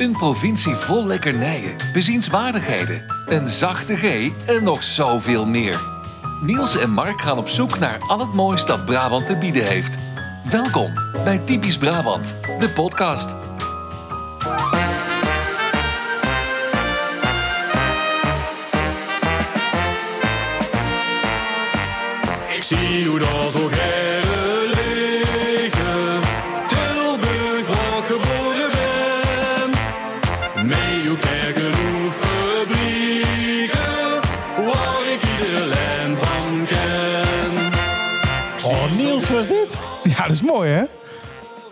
Een provincie vol lekkernijen, bezienswaardigheden, een zachte G en nog zoveel meer. Niels en Mark gaan op zoek naar al het moois dat Brabant te bieden heeft. Welkom bij Typisch Brabant, de podcast. Ik zie hoe dat zo gerre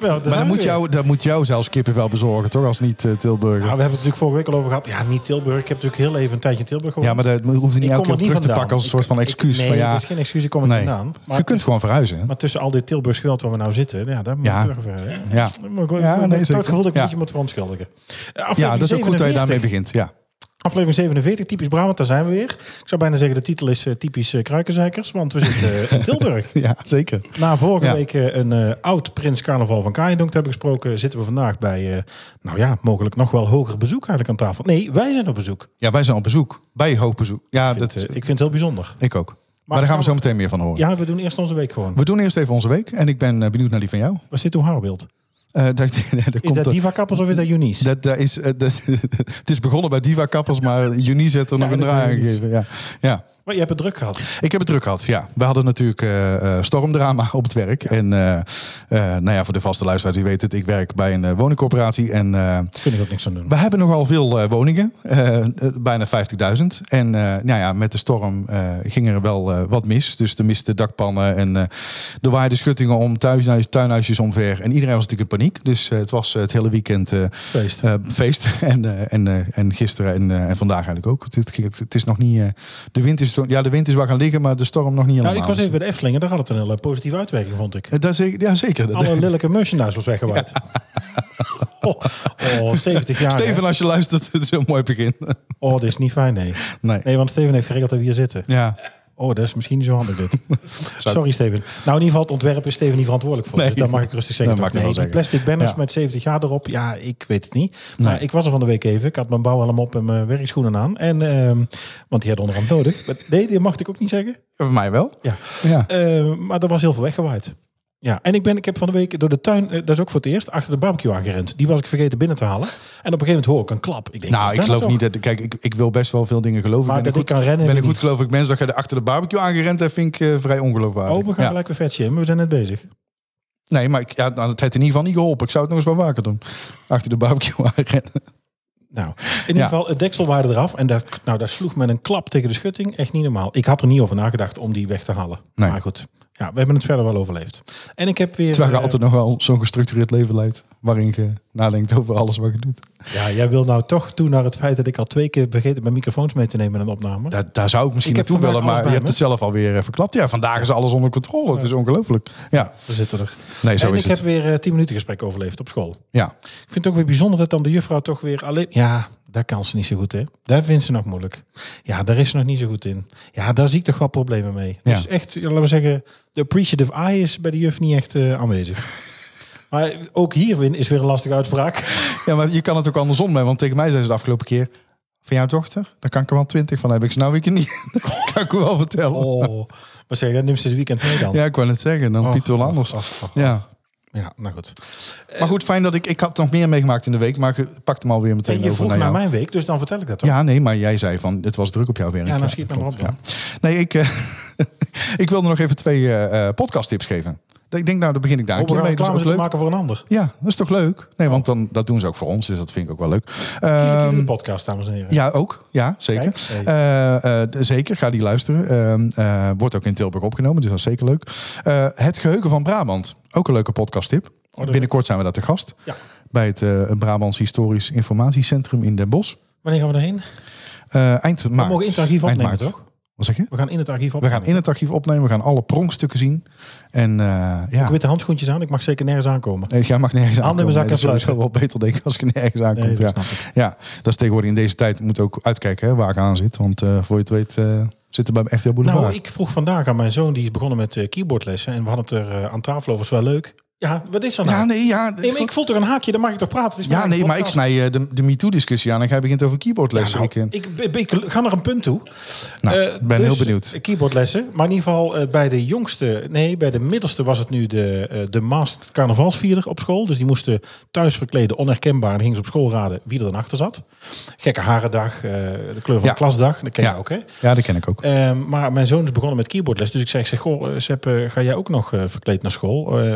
Maar dat moet, jou, dat moet jou zelfs kippenvel bezorgen, toch? Als niet eh, Tilburger. Nou, we hebben het natuurlijk vorige week al over gehad. Ja, niet Tilburg. Ik heb natuurlijk heel even een tijdje in Tilburg gewoond. ja, maar dat hoeft je niet Ik elke keer er op terug te pakken als een soort van ik- excuus. nee, van, ja, dat is geen excuus. Ik kom er nee. niet vandaan. Maar, je kunt gewoon verhuizen. maar tussen al dit Tilburgs geweld waar we nou zitten, ja, daar moet Ja. ik terug over, hè. Ja. Dan moet ik- Ja, nee, ik heb het gevoel dat ik Ja. een beetje moet verontschuldigen. Eh, ja, dat is ook goed dat je 47. daarmee begint. Ja. Aflevering 47, typisch Brabant, daar zijn we weer. Ik zou bijna zeggen, de titel is eh, typisch uh, Kruikenzeikers, want we zitten eh, in Tilburg. ja, zeker. Na vorige Ja. week een oud prins carnaval van Kaaiendonk te hebben gesproken, zitten we vandaag bij, nou ja, mogelijk nog wel hoger bezoek eigenlijk aan tafel. Nee, wij zijn op bezoek. Ja, wij zijn op bezoek. Bij hoog bezoek. Ja, Ik vind, dat, ik vind het heel bijzonder. ik ook. Maar, daar gaan we zo meteen meer van horen. Ja, we doen eerst onze week gewoon. We doen eerst even onze week. En ik ben benieuwd naar die van jou. Waar zit uw haarbeeld? Eh, dat, dat Is dat er- Diva Kappels of is dat Eunice? dat, dat is, eh, dat, het is begonnen bij Diva Kappers, maar Juni heeft er nog een draai aan gegeven. Ja. ja. Maar je hebt het druk gehad. Ik heb het druk gehad, ja. We hadden natuurlijk eh, eh, stormdrama op het werk. En eh, nou ja, voor de vaste luisteraars die weten het, ik werk bij een woningcorporatie. En Daar kun ik ook niks aan doen. we hebben nogal veel woningen, bijna 50.000. En nou ja, met de storm ging er wel wat mis. Dus er misten dakpannen en er waaiden schuttingen om, tuinhuisjes omver. En iedereen was natuurlijk in paniek. Dus het was het hele weekend Feest. feest. En, en, en gisteren en, en vandaag eigenlijk ook. Het, het, het is nog niet. de wind is, ja, de wind is wel gaan liggen, maar de storm nog niet helemaal. Nou, ik was even bij de Eftelingen, daar had het een hele positieve uitwerking, vond ik. Eh, Dat zeker, ja, zeker. Alle lelijke merchandise was weggewaaid. Oh, oh, 70 jaar. Steven, hè? als je luistert, het is een mooi begin. Oh, dit is niet fijn, nee. Nee. Nee, want Steven heeft geregeld dat we hier zitten. Ja. Oh, dat is misschien niet zo handig dit. Sorry Steven. Nou, in ieder geval het ontwerp is Steven niet verantwoordelijk voor. Nee. dus dat mag ik rustig zeggen. Dat nee, die zeggen. plastic banners Ja. met 70 jaar erop. Ja, ik weet het niet. Maar Nee. ik was er van de week even. Ik had mijn bouwhelm op en mijn werkschoenen aan. En, ehm, want die hadden onderhand nodig. Maar nee, die mag ik ook niet zeggen. Voor mij wel. Ja. Ja. Eh, maar er was heel veel weggewaaid. Ja, en ik, ben, ik heb van de week door de tuin, eh, dat is ook voor het eerst, achter de barbecue aangerend. Die was ik vergeten binnen te halen. En op een gegeven moment hoor ik een klap. Ik denk, Nou, ik geloof niet dat. Kijk, ik, ik wil best wel veel dingen geloven. Maar ben dat ik goed, kan rennen, ben ik goed geloof ik mensen dat je er achter de barbecue aangerend hebt, vind ik eh, vrij ongeloofwaardig. Oh, we gaan ja. gelijk weer vetje we zijn net bezig. Nee, maar ik, ja, nou, het heeft in ieder geval niet geholpen. Ik zou het nog eens wel vaker doen. Achter de barbecue aanrennen. Nou, in ieder Ja. geval, het deksel waarde eraf. En dat, nou, dat sloeg met een klap tegen de schutting. Echt niet normaal. Ik had er niet over nagedacht om die weg te halen. Nee. Maar goed, ja, we hebben het verder wel overleefd. En ik heb weer... Terwijl je eh, altijd nog wel zo'n gestructureerd leven leidt. Waarin je nadenkt over alles wat je doet. Ja, jij wil nou toch toe naar het feit dat ik al twee keer vergeten mijn microfoons mee te nemen in een opname. Daar, daar zou ik misschien Ik naartoe willen, maar je hebt het zelf alweer eh, verklapt. Ja, vandaag is alles onder controle. Het is ongelooflijk. Ja, We zitten er. nee, zo en is ik het. heb weer eh, tien minuten gesprek overleefd op school. Ja. Ik vind het ook weer bijzonder dat dan de juffrouw toch weer alleen... Ja, daar kan ze niet zo goed, hè. Daar vindt ze nog moeilijk. Ja, daar is ze nog niet zo goed in. Ja, daar zie ik toch wel problemen mee. Dus Ja. echt, laten we zeggen, de appreciative eye is bij de juf niet echt eh, aanwezig. maar ook hier is weer een lastige uitspraak. ja, maar je kan het ook andersom mee. Want tegen mij zei ze de afgelopen keer... Van jouw dochter, daar kan ik er wel twintig van hebben. Ik nou, ik het niet. Dat kan ik wel vertellen. Oh, wat zeg je, neem ze het weekend mee dan? Ja, ik wou het zeggen. Dan Och, Piet wel anders. och, och. Ja. Ja, nou goed. Maar goed, fijn dat ik... Ik had nog meer meegemaakt in de week. Maar je pakt hem alweer meteen En je over vroeg naar naar mijn week, dus dan vertel ik dat toch? Ja, nee, maar jij zei van, het was druk op jouw werk. Ja, dan schiet me maar op ja. Nee, ik, eh, ik wilde nog even twee eh eh, podcasttips geven. Ik denk, nou, dan begin ik daar Oh, een keer mee. Dat is leuk. maken voor een ander. Ja, dat is toch leuk? Nee, want dan, dat doen ze ook voor ons, dus dat vind ik ook wel leuk. Ehm, de podcast, dames en heren. ja, ook. Ja, zeker. Eh, eh, zeker, ga die luisteren. Ehm, eh, wordt ook in Tilburg opgenomen, dus dat is zeker leuk. Het Geheugen van Brabant. Ook een leuke podcasttip. dat- Binnenkort zijn we daar te gast. Ja. Bij het Brabants Historisch Informatiecentrum in Den Bosch. Wanneer gaan we daarheen? Eind maart. We mogen in het archief Eind opnemen, maart. toch? Wat zeg je? We gaan in het archief We opnemen. gaan in het archief opnemen. We gaan alle pronkstukken zien. En eh, ja, Ik witte handschoentjes aan, ik mag zeker nergens aankomen. nee, jij mag nergens Handen aankomen. en Nee, dat is sowieso wel beter denk ik als ik er nergens aankom. Nee, ja. ja, dat is tegenwoordig in deze tijd. Moet ook uitkijken hè, waar ik aan zit. Want eh, voor je het weet eh, zitten bij me echt heel boulevard. Nou, ik vroeg vandaag aan mijn zoon, die is begonnen met keyboardlessen. En we hadden het er aan tafel over, is wel leuk. Ja, wat is er Ja, nou? nee, ja. Nee, maar ik voel toch een haakje, dan mag ik toch praten? Het is ja, nee, maar ik snij eh, de, de MeToo-discussie aan en jij begint over keyboardlessen. Nou, ik, eh, ik, ga naar een punt toe. nou, Eh, ben dus, heel benieuwd. Keyboardlessen. Maar in ieder geval eh, bij de jongste, nee, bij de middelste was het nu de, eh, de masked carnavalsvierder op school. Dus die moesten thuis verkleden, onherkenbaar. En gingen ze op school raden wie er dan achter zat. Gekke harendag, eh, de kleur van Ja. de klasdag. Dat ken je Ja. ook, hè? Ja, dat ken ik ook. Ehm, maar mijn zoon is begonnen met keyboardles. Dus ik zeg, ik zeg goh, eh, Sepp, eh, ga jij ook nog eh, verkleed naar school? Eh,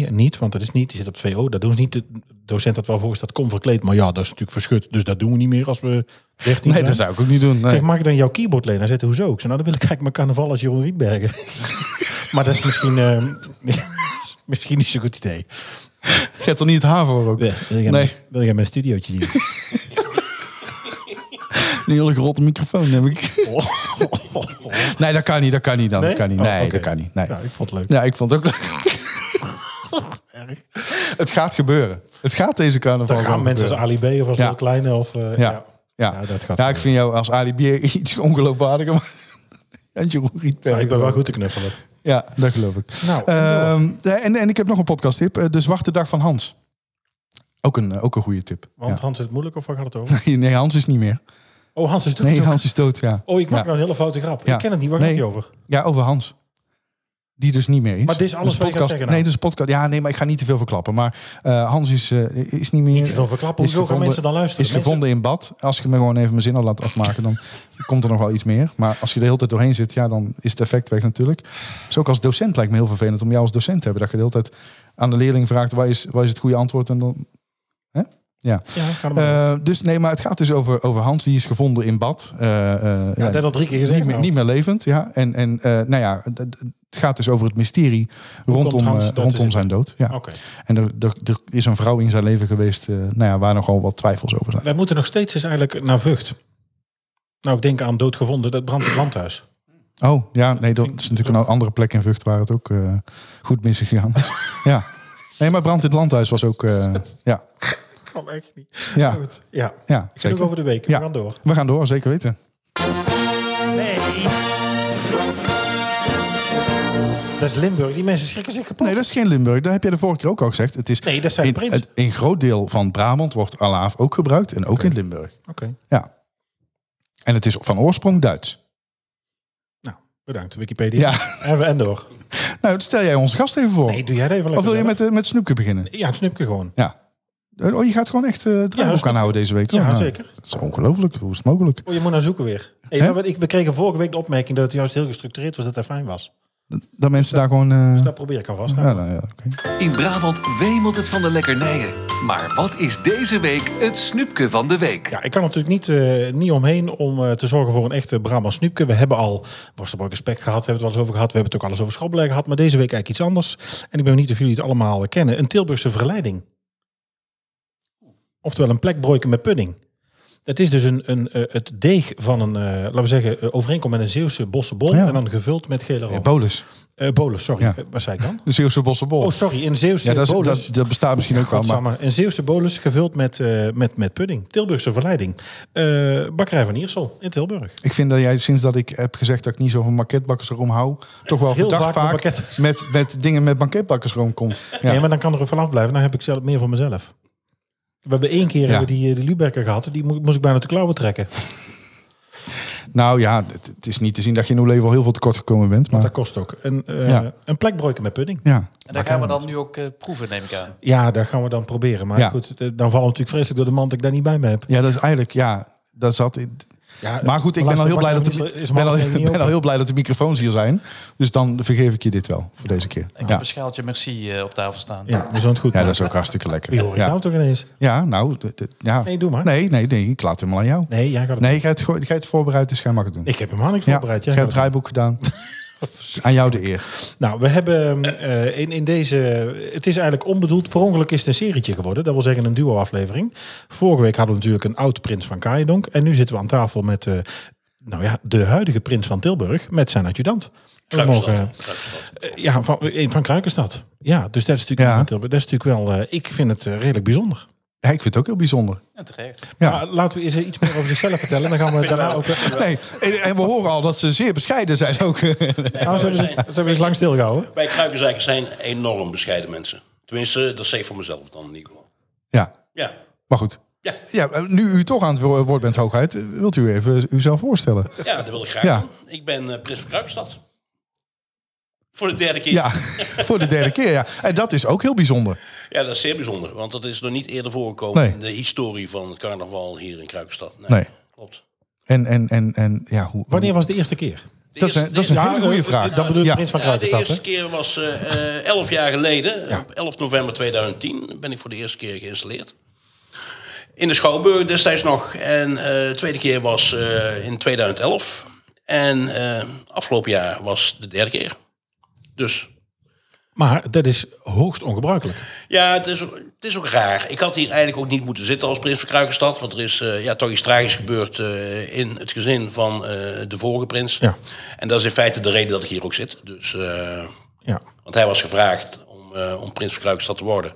nee, niet, want dat is niet. Die zit op het VO. Dat doen ze niet. De docent had wel voorgesteld, kom verkleed. Maar ja, dat is natuurlijk verschut. Dus dat doen we niet meer als we 13 Nee, zijn. dat zou ik ook niet doen. Ik Nee. zeg, mag ik dan jouw keyboard lenen? Hij zegt, hoezo? Ik zeg, nou, dan wil ik kijken mijn carnaval als Jeroen Rietbergen. maar dat is misschien, eh, misschien niet zo'n goed idee. Je hebt er niet het haar voor ook. Ja, wil, jij Nee. mijn, wil jij mijn studiootje zien? Een hele grote microfoon heb ik. Nee, dat kan niet. Dat kan niet dan. Nee? Dat kan niet. Oh, Nee, dat kan niet. Nee. Nou, ik vond het leuk. Ja, ik vond het ook leuk. Het gaat gebeuren. Het gaat deze carnaval Dan gaan mensen als. Ali B of als Ja. Kleine of... eh, Ja. ja. Ja. Ja, dat gaat ja, ik vind jou als Ali B iets ongeloofwaardiger. maar- En Jeroen Rietberg. Maar ik ben wel goed te knuffelen. Ja, dat geloof ik. Nou, Ehm, en, en ik heb nog een podcast tip. De Zwarte Dag van Hans. Ook een, ook een goede tip. Want Ja. Hans is het moeilijk of waar gaat het over? Nee, Hans is niet meer. Oh, Hans is dood. Nee. Hans is dood, ja. Oh, ik maak ja. nou een hele foute grap. Ja. Ik ken het niet. Waar Nee. gaat hij over? Ja, over Hans. Die dus niet meer is. Maar dit is alles Dus podcast, zeggen nou? Nee, dus podcast. Ja, nee, maar ik ga niet te veel verklappen. Maar eh, Hans is, eh, is niet meer. Niet te veel verklappen. Hoezo gaan mensen dan luisteren? Is Mensen- gevonden in bad. Als je me gewoon even mijn zin al laat afmaken, dan komt er nog wel iets meer. Maar als je de hele tijd doorheen zit, ja, dan is het effect weg natuurlijk. Dus ook als docent lijkt me heel vervelend om jou als docent te hebben. Dat je de hele tijd aan de leerling vraagt, waar is, waar is het goede antwoord? En dan, hè? Ja. Ja. Eh, dus nee, maar het gaat dus over, over Hans. Die is gevonden in bad. Ja, dat al drie keer gezegd. niet, meer, nou. niet meer levend, ja. En, en nou ja, het gaat dus over het mysterie rondom, Hans eh, rondom zijn dood. Ja. Oké. En er, er, er is een vrouw in zijn leven geweest, eh, nou ja, waar nogal wat twijfels over zijn. Wij moeten nog steeds eens eigenlijk naar Vught. Nou, ik denk aan doodgevonden. Dat brandt het landhuis. Oh, ja, nee, dat is natuurlijk een andere plek in Vught waar het ook eh, goed misgegaan is. ja. Nee, maar brand in het landhuis was ook, eh, ja, Kan echt niet. ja, Goed. Ja. ja, Ik ook over de week. We Ja. gaan door. We gaan door, zeker weten. Nee. Dat is Limburg. Die mensen schrikken zich kapot. Nee, dat is geen Limburg. Dat heb jij de vorige keer ook al gezegd. Het is Nee, dat zijn in, prins. het- in een groot deel van Brabant wordt alaaf ook gebruikt en ook in Limburg. Oké. Ja. En het is van oorsprong Duits. Nou, bedankt. Wikipedia. Ja. En we en door. Nou, stel jij onze gast even voor. Nee, doe jij dat even of wil je zelf. met, eh, met Snoepje beginnen? Ja, snipje gewoon. Ja. Oh, je gaat gewoon echt eh het draaiboek Snoepje. aanhouden deze week? Ja, Oh, nou, zeker. Dat is ongelooflijk. Hoe is het mogelijk? Oh, je moet naar zoeken weer. Hey, nou, ik, we kregen vorige week de opmerking dat het juist heel gestructureerd was, dat dat fijn was. Dat mensen daar gewoon... eh, Dus dat probeer ik alvast. ja, Nou, ja, oké. In Brabant wemelt het van de lekkernijen. Maar wat is deze week het snoepje van de week? Ja, ik kan natuurlijk niet, eh, niet omheen om eh, te zorgen voor een echte Brabant snoepje. We hebben al worstenbrood spek gehad, hebben we het wel eens over gehad. We hebben het ook alles over schrobbelen gehad, maar deze week eigenlijk iets anders. En ik ben benieuwd of jullie het allemaal kennen. Een Tilburgse verleiding. Oftewel een plekbroiken met pudding. Dat is dus een, een, eh, het deeg van een, eh, laten we zeggen, eh, overeenkomt met een Zeeuwse bossenbol. Ja. En dan gevuld met gele room. bolus. Eh, bolus, sorry. Ja. Eh, wat zei ik dan? De Zeeuwse bossenbol. Oh, sorry. Een Zeeuwse ja, dat, is, bolus. dat, dat bestaat misschien ook wel. Maar. Een Zeeuwse bolus gevuld met, met, met pudding. Tilburgse verleiding. Bakkerij van Iersel in Tilburg. ik vind dat jij sinds dat ik heb gezegd dat ik niet zo van banketbakkersroom hou... toch wel Heel verdacht vaak met, met dingen met banketbakkersroom komt. Ja. Nee, maar dan kan er vanaf blijven. Dan heb ik zelf meer voor mezelf. We hebben één keer Ja. hebben we die, eh, die Lübecker gehad. Die mo- moest ik bijna de klauwen trekken. Nou ja, het, het is niet te zien dat je in uw leven al heel veel tekort gekomen bent. Maar Dat kost ook. Een, eh Ja. een plekbroiken met pudding. ja, En daar gaan we dan nu ook eh, proeven, neem ik aan. Ja, dat gaan we dan proberen. Maar Ja. goed, dan valt natuurlijk vreselijk door de man dat ik daar niet bij me heb. ja, dat is eigenlijk... Ja, dat zat in, Ja, maar goed, ik ben al, heel blij dat de, is ben al, niet ben al open. heel blij dat de microfoons hier zijn. Dus dan vergeef ik je dit wel voor deze keer. Ik heb Ja, een schaaltje merci eh, op tafel staan. Ja, dat is goed. ja dat is ook hartstikke lekker. Wie hoor ik ja. nou toch ineens? ja, nou... Ja. Nee, doe maar. Nee, nee, nee, ik laat hem al aan jou. Nee, jij gaat het Nee, jij het- jij het voorbereid, dus jij mag het doen. Ik heb helemaal niks ja, voorbereid. jij hebt gaat het draaiboek gedaan. aan jou de eer. Nou, we hebben eh, in, in deze. Het is eigenlijk onbedoeld. Per ongeluk is het een serietje geworden. Dat wil zeggen een duo-aflevering. Vorige week hadden we natuurlijk een oud prins van Kaaiendonk. En nu zitten we aan tafel met. eh, nou ja, de huidige prins van Tilburg. Met zijn adjudant. Mogen, eh, ja, van, van Kruikenstad. Ja, dus dat is natuurlijk, Ja. van Tilburg. Dat is natuurlijk wel. eh, ik vind het redelijk bijzonder. Ja, ik vind het ook heel bijzonder. En terecht. Ja. Maar laten we eens iets meer over zichzelf vertellen. Dan gaan we daarna ook. Nee, en, en we horen al dat ze zeer bescheiden zijn ook. Nou, ze hebben, eens lang stilgehouden. Wij kruikenzeikers zijn enorm bescheiden mensen. Tenminste, dat zeg ik voor mezelf dan in ieder geval. Ja, Ja. maar goed. Ja. Ja, nu u toch aan het wo- woord bent, Hoogheid, wilt u even uzelf voorstellen? Ja, dat wil ik graag Ja. doen. Ik ben eh, Prins van Kruikstad. Voor de derde keer. Ja, voor de derde keer, ja. En dat is ook heel bijzonder. Ja, dat is zeer bijzonder. Want dat is nog niet eerder voorgekomen Nee. in de historie van het carnaval hier in Kruikenstad. Nee, Nee. klopt. En, en, en, en ja, hoe... Wanneer was de eerste keer? De Dat is dat is een hele goede eh, vraag. Dat bedoel ik Ja. Prins van Ja, de Kruikenstad, eerste hè? keer was eh, eh, elf jaar geleden. Op 11 november 2010 ben ik voor de eerste keer geïnstalleerd. In de Schouwburg destijds nog. En eh, de tweede keer was eh, in 2011. En eh, afgelopen jaar was de derde keer. Dus Maar dat is hoogst ongebruikelijk. ja, het is, ook- het is ook raar. Ik had hier eigenlijk ook niet moeten zitten als prins van Kruikenstad. Want er is eh, ja, toch iets tragisch gebeurd eh, in het gezin van eh, de vorige prins. Ja. En dat is in feite de reden dat ik hier ook zit. Dus, Ja. want hij was gevraagd om, om prins van Kruikenstad te worden.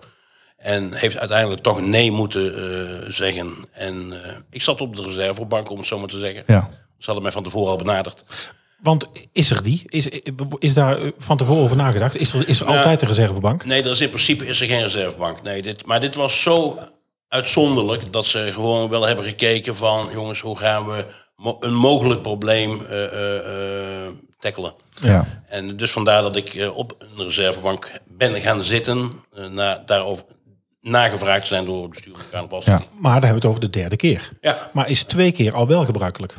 En heeft uiteindelijk toch nee moeten zeggen. En ik zat op de reservebank, om het zo maar te zeggen. Ja. Ze hadden mij van tevoren al benaderd. Want is er die? Is, is daar van tevoren over nagedacht? Is er, is er altijd een reservebank? Nee, dat is in principe is er geen reservebank. Nee, dit, maar dit was zo uitzonderlijk dat ze gewoon wel hebben gekeken van... jongens, hoe gaan we mo- een mogelijk probleem eh eh, eh, tackelen? Ja. En dus vandaar dat ik op een reservebank ben gaan zitten... na, daarover nagevraagd te zijn door het bestuur van de Carnaval Ja. Maar daar hebben we het over de derde keer. Ja. Maar is twee keer al wel gebruikelijk?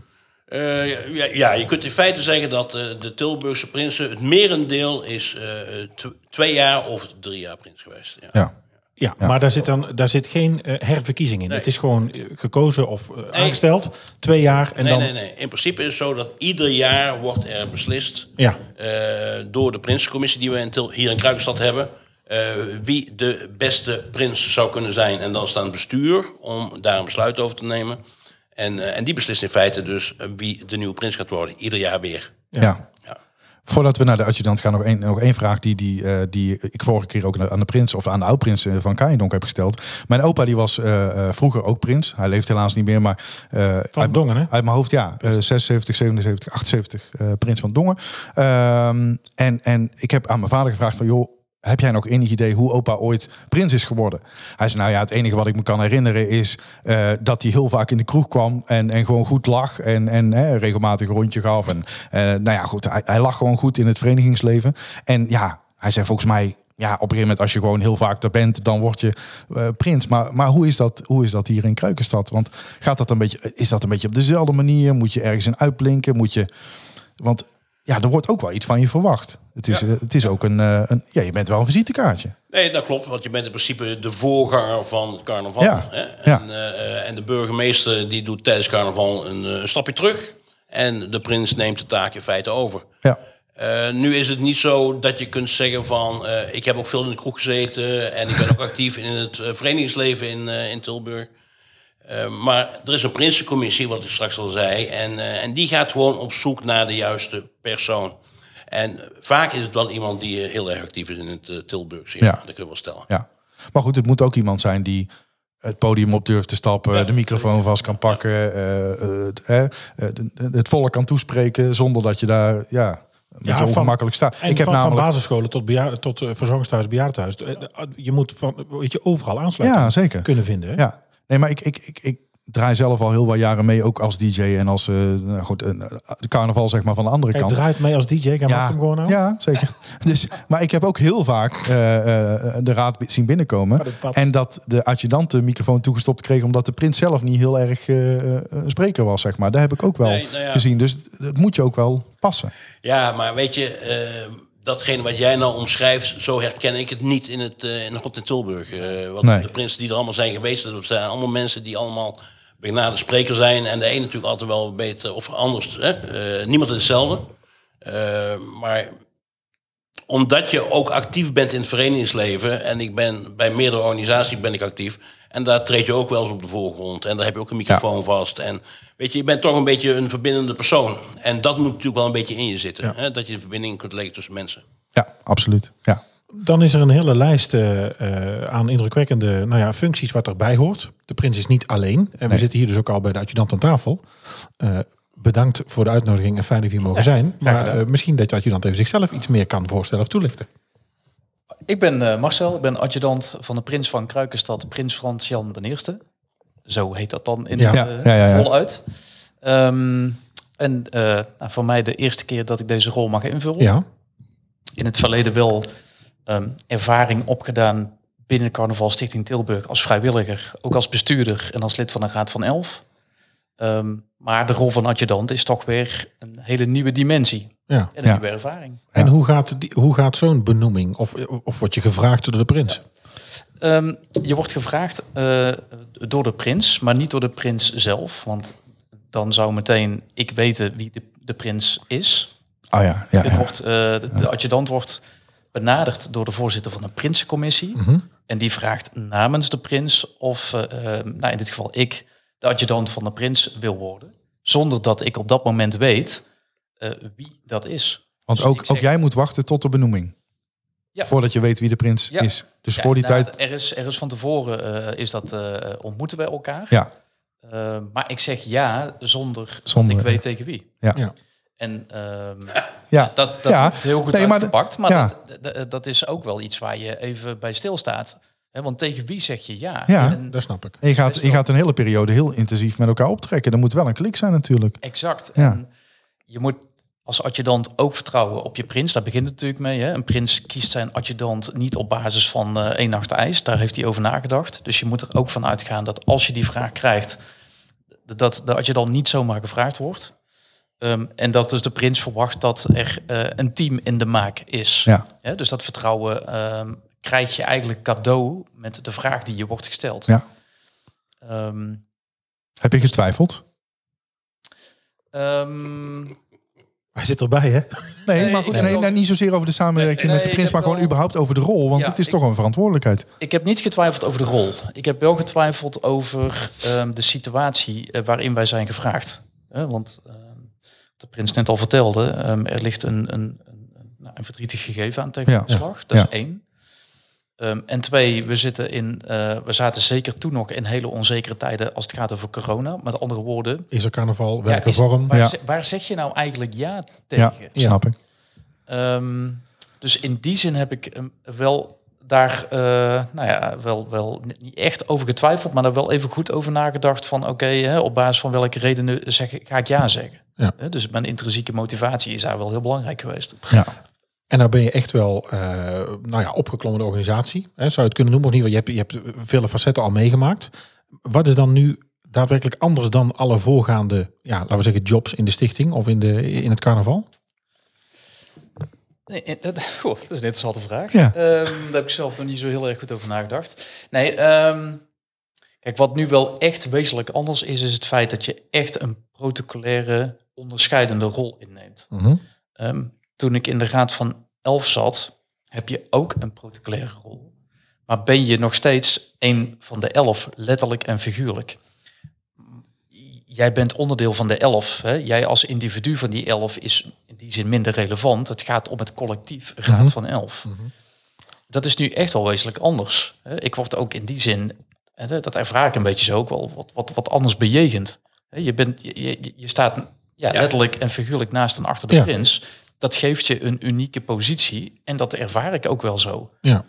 Eh, ja, ja, je kunt in feite zeggen dat eh, de Tilburgse prinsen... het merendeel is eh, tw- twee jaar of drie jaar prins geweest. Ja. Ja. Ja, maar daar zit, dan, daar zit geen herverkiezing in. Nee. Het is gewoon gekozen of aangesteld. Twee jaar en Nee, dan... nee, nee. In principe is het zo dat ieder jaar wordt er beslist... Ja, eh, door de Prinsencommissie die we in Til- hier in Kruikenstad hebben... eh, wie de beste prins zou kunnen zijn. En dan staat het bestuur om daar een besluit over te nemen. En, eh, en die beslist in feite dus eh, wie de nieuwe prins gaat worden. Ieder jaar weer. Ja. Ja. Voordat we naar de adjudant gaan, nog één, nog één vraag die, die, eh, die ik vorige keer ook aan de prins of aan de oud-prins van Kaaiendonk heb gesteld. Mijn opa die was eh, eh, vroeger ook prins. Hij leeft helaas niet meer, maar eh, uit, Dongen, hè? uit mijn hoofd ja, eh, 76, 77, 78, eh, prins van Dongen. Ehm, en, en ik heb aan mijn vader gevraagd van joh. Heb jij nog enig idee hoe opa ooit prins is geworden? Hij zei, nou ja, het enige wat ik me kan herinneren is eh, dat hij heel vaak in de kroeg kwam en, en gewoon goed lag en, en hè, regelmatig een rondje gaf. En eh, nou ja, goed, hij, hij lag gewoon goed in het verenigingsleven. En ja, hij zei volgens mij, ja, op een gegeven moment als je gewoon heel vaak er bent, dan word je eh, prins. Maar, maar hoe, is dat, hoe is dat hier in Kruikenstad? Want gaat dat een beetje, is dat een beetje op dezelfde manier? Moet je ergens in uitblinken? Moet je, want ja, er wordt ook wel iets van je verwacht. Het is, Ja. eh, het is ook een, eh, een, ja, je bent wel een visitekaartje. Nee, dat klopt. Want je bent in principe de voorganger van het carnaval. Ja, Hè? ja. En, eh, en de burgemeester die doet tijdens carnaval een, een stapje terug. En de prins neemt de taak in feite over. Ja, nu is het niet zo dat je kunt zeggen van... ik heb ook veel in de kroeg gezeten... en ik ben ook actief in het verenigingsleven in, in Tilburg. Eh, maar er is een prinsencommissie, wat ik straks al zei... En, eh, en die gaat gewoon op zoek naar de juiste persoon. En vaak is het wel iemand die eh, heel erg actief is in het Tilburgse. Ja, Ja. Dat kun je wel stellen. ja. Maar goed, het moet ook iemand zijn die het podium op durft te stappen, Ja. de microfoon vast kan pakken, eh, eh, het, volk kan toespreken zonder dat je daar ja, van- ongemakkelijk staat. Ik heb van, van namelijk. basisscholen tot, bejaar, tot eh, verzorgingshuis, bejaardenhuis. Je moet van, weet je, overal aansluiting Ja, zeker. kunnen vinden. Hè? Ja, nee, maar ik, ik, ik, ik draai zelf al heel wat jaren mee, ook als DJ en als eh, nou goed, eh, de carnaval zeg maar van de andere Kijk, kant. draait mee als DJ, kan ja. hem gewoon aan. ja, zeker. Dus, maar ik heb ook heel vaak eh, eh, de raad zien binnenkomen. En dat de adjudant de microfoon toegestopt kreeg... omdat de prins zelf niet heel erg eh, eh, een spreker was, zeg maar. Daar heb ik ook wel Nee, nou ja. gezien. Dus het- het moet je ook wel passen. Ja, maar weet je, eh, datgene wat jij nou omschrijft, zo herken ik het niet in het eh in God in Tilburg. Want Nee. de prinsen die er allemaal zijn geweest, dat zijn allemaal mensen die allemaal benadeelde spreker zijn. En de een natuurlijk altijd wel beter of anders. Hè? Eh, niemand is hetzelfde. Maar omdat je ook actief bent in het verenigingsleven, en ik ben bij meerdere organisaties ben ik actief, en daar treed je ook wel eens op de voorgrond. En daar heb je ook een microfoon vast. En weet je, je bent toch een beetje een verbindende persoon. En dat moet natuurlijk wel een beetje in je zitten. Hè? Dat je de verbinding kunt leggen tussen mensen. Ja, absoluut. Ja. Dan is er een hele lijst eh, eh, aan indrukwekkende nou ja, functies wat erbij hoort. De prins is niet alleen. En we zitten hier dus ook al bij de adjudant aan tafel. Eh, bedankt voor de uitnodiging en fijn dat we hier mogen zijn. Maar eh, misschien dat de adjudant even zichzelf iets meer kan voorstellen of toelichten. Ik ben eh, Marcel, ik ben adjudant van de prins van Kruikenstad, prins Frans Jan I. Zo heet dat dan in Ja. Ja, eh, ja, voluit. Ehm, en eh, nou, voor mij de eerste keer dat ik deze rol mag invullen. Ja. In het verleden wel ehm, ervaring opgedaan binnen de Carnaval Stichting Tilburg als vrijwilliger, ook als bestuurder en als lid van de Raad van Elf. Ehm, maar de rol van adjudant is toch weer een hele nieuwe dimensie ja. en een Ja. nieuwe ervaring. En hoe gaat, die, hoe gaat zo'n benoeming? Of, of word je gevraagd door de prins? Ehm, je wordt gevraagd eh, door de prins, maar niet door de prins zelf. Want dan zou meteen ik weten wie de, de prins is. Oh ja, ja, wordt, eh, de, de adjudant wordt benaderd door de voorzitter van de Prinsencommissie. Mhm. En die vraagt namens de prins of, eh, eh, nou in dit geval ik, de adjudant van de prins wil worden. Zonder dat ik op dat moment weet wie dat is. Want Dus ook, zeg- ook jij moet wachten tot de benoeming. Ja. Voordat je weet wie de prins Ja. is. Dus Ja, voor die nou, tijd... Er is, er is van tevoren eh, is dat eh, ontmoeten bij elkaar. Ja, Uh, maar ik zeg ja zonder, Zonder, dat ik weet tegen wie. ja. Ja. En ehm, ja. dat, dat Ja. heeft heel goed Nee, maar de- uitgepakt. Maar, ja. dat, dat, is ook wel iets waar je even bij stilstaat. Hè, want tegen wie zeg je ja? Ja. En- Dat snap ik. En je gaat, je gaat een hele periode heel intensief met elkaar optrekken. Er moet wel een klik zijn natuurlijk. exact. Ja. En je moet als adjudant ook vertrouwen op je prins. Daar begint het natuurlijk mee. Hè? Een prins kiest zijn adjudant niet op basis van eh één nacht ijs. Daar heeft hij over nagedacht. Dus je moet er ook van uitgaan dat als je die vraag krijgt... dat de adjudant niet zomaar gevraagd wordt. Ehm, en dat dus de prins verwacht dat er eh, een team in de maak is. Ja. Ja, dus dat vertrouwen ehm, krijg je eigenlijk cadeau met de vraag die je wordt gesteld. Ja. Ehm, Heb je getwijfeld? Hij zit erbij, hè? Nee, Nee, maar goed, nee, nee, niet zozeer over de samenwerking Nee, met de prins, maar gewoon wel- überhaupt over de rol. Want Ja, het is ik- toch een verantwoordelijkheid. ik heb niet getwijfeld over de rol. Ik heb wel getwijfeld over ehm, de situatie eh, waarin wij zijn gevraagd. Eh, want ehm, wat de prins net al vertelde, ehm, er ligt een, een, een, een, nou, een verdrietig gegeven aan tegen Ja. de slag. Dat Ja. is één. Ehm, en twee, we, zitten in, eh, we zaten zeker toen nog in hele onzekere tijden als het gaat over corona. Met andere woorden, Is er carnaval? ja, Welke is- vorm? Waar, Ja. ze- waar zeg je nou eigenlijk ja tegen? Ja, snap ik. Ehm, dus in die zin heb ik hem wel daar, eh, nou ja, wel, wel niet echt over getwijfeld, maar daar wel even goed over nagedacht van, oké, hè, op basis van welke redenen zeg, ik- ga ik ja zeggen? Ja. Dus mijn intrinsieke motivatie is daar wel heel belangrijk geweest. Ja. En nou ben je echt wel eh, nou ja, opgeklommen de organisatie. Hè, zou je het kunnen noemen of niet? Want je hebt, je hebt vele facetten al meegemaakt. Wat is dan nu daadwerkelijk anders dan alle voorgaande, ja, laten we zeggen, jobs in de stichting of in, de, in het carnaval? Nee, eh, dat, goh, dat is een interessante vraag. Ja. Ehm, daar heb ik zelf nog niet zo heel erg goed over nagedacht. Nee, ehm, kijk, wat nu wel echt wezenlijk anders is, is het feit dat je echt een protocolaire onderscheidende rol inneemt. Mhm. Ehm, toen ik in de Raad van Elf zat, heb je ook een protocolaire rol. Maar ben je nog steeds een van de elf, letterlijk en figuurlijk. Jij bent onderdeel van de elf. Hè? Jij als individu van die elf is in die zin minder relevant. Het gaat om het collectief Raad Mhm. van Elf. Dat is nu echt wel wezenlijk anders. hè. Ik word ook in die zin, hè, dat ervaar ik een beetje zo ook wel, wat, wat, wat anders bejegend. Hè, Je, bent, je, je, je staat ja, letterlijk en figuurlijk naast en achter de Ja. prins. Dat geeft je een unieke positie en dat ervaar ik ook wel zo. Ja.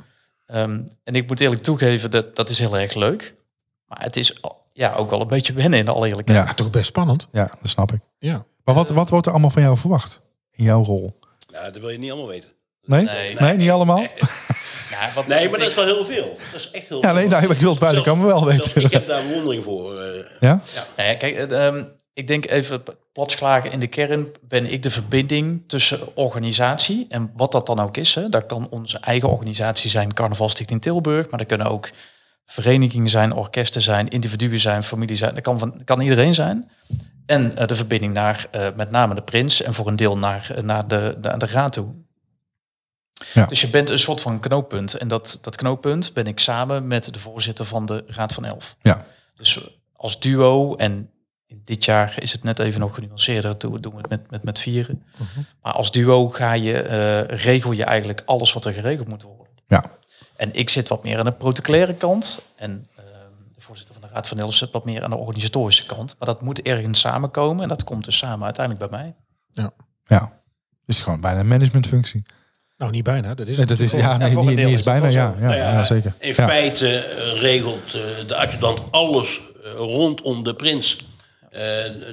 Ehm, en ik moet eerlijk toegeven, dat, dat is heel erg leuk. Maar het is al- ja, ook wel een beetje wennen in alle eerlijkheid. Ja, Toch best spannend. ja, dat snap ik. Ja. Maar wat, wat wordt er allemaal van jou verwacht in jouw rol? Ja, dat wil je niet allemaal weten. Nee? Nee. Nee, niet allemaal? Ja, wat Nee, maar dat is wel heel veel. Dat is echt heel Ja, veel. nee, nou, ik wil het kan me wel weten. Ik heb daar bewondering voor. eh. Ja? Nou ja, kijk, ehm, ik denk even platsklagen in de kern ben ik de verbinding tussen organisatie en wat dat dan ook is. Hè. Daar kan onze eigen organisatie zijn, Carnaval Stichting Tilburg, maar er kunnen ook verenigingen zijn, orkesten zijn, individuen zijn, familie zijn. Dat kan, van, kan iedereen zijn. En eh, de verbinding naar eh, met name de prins en voor een deel naar, eh, naar de, naar de raad toe. Ja. Dus je bent een soort van knooppunt. En dat, dat knooppunt ben ik samen met de voorzitter van de Raad van Elf. Ja. Dus als duo, en in dit jaar is het net even nog genuanceerder, doen we doen we het met, met, met vieren. Maar als duo ga je, eh, regel je eigenlijk alles wat er geregeld moet worden. Ja. En ik zit wat meer aan de protocolaire kant. En ehm, de voorzitter van de Raad van Elf zit wat meer aan de organisatorische kant. Maar dat moet ergens samenkomen. En dat komt dus samen uiteindelijk bij mij. Ja. Het is gewoon bijna een managementfunctie. Nou, niet bijna. Dat is, Nee, dat is, ja, nee, niet, is bijna. Ja, zo. ja, Nou ja, zeker. In Ja. feite eh, regelt eh, de adjudant alles eh, rondom de prins. Eh,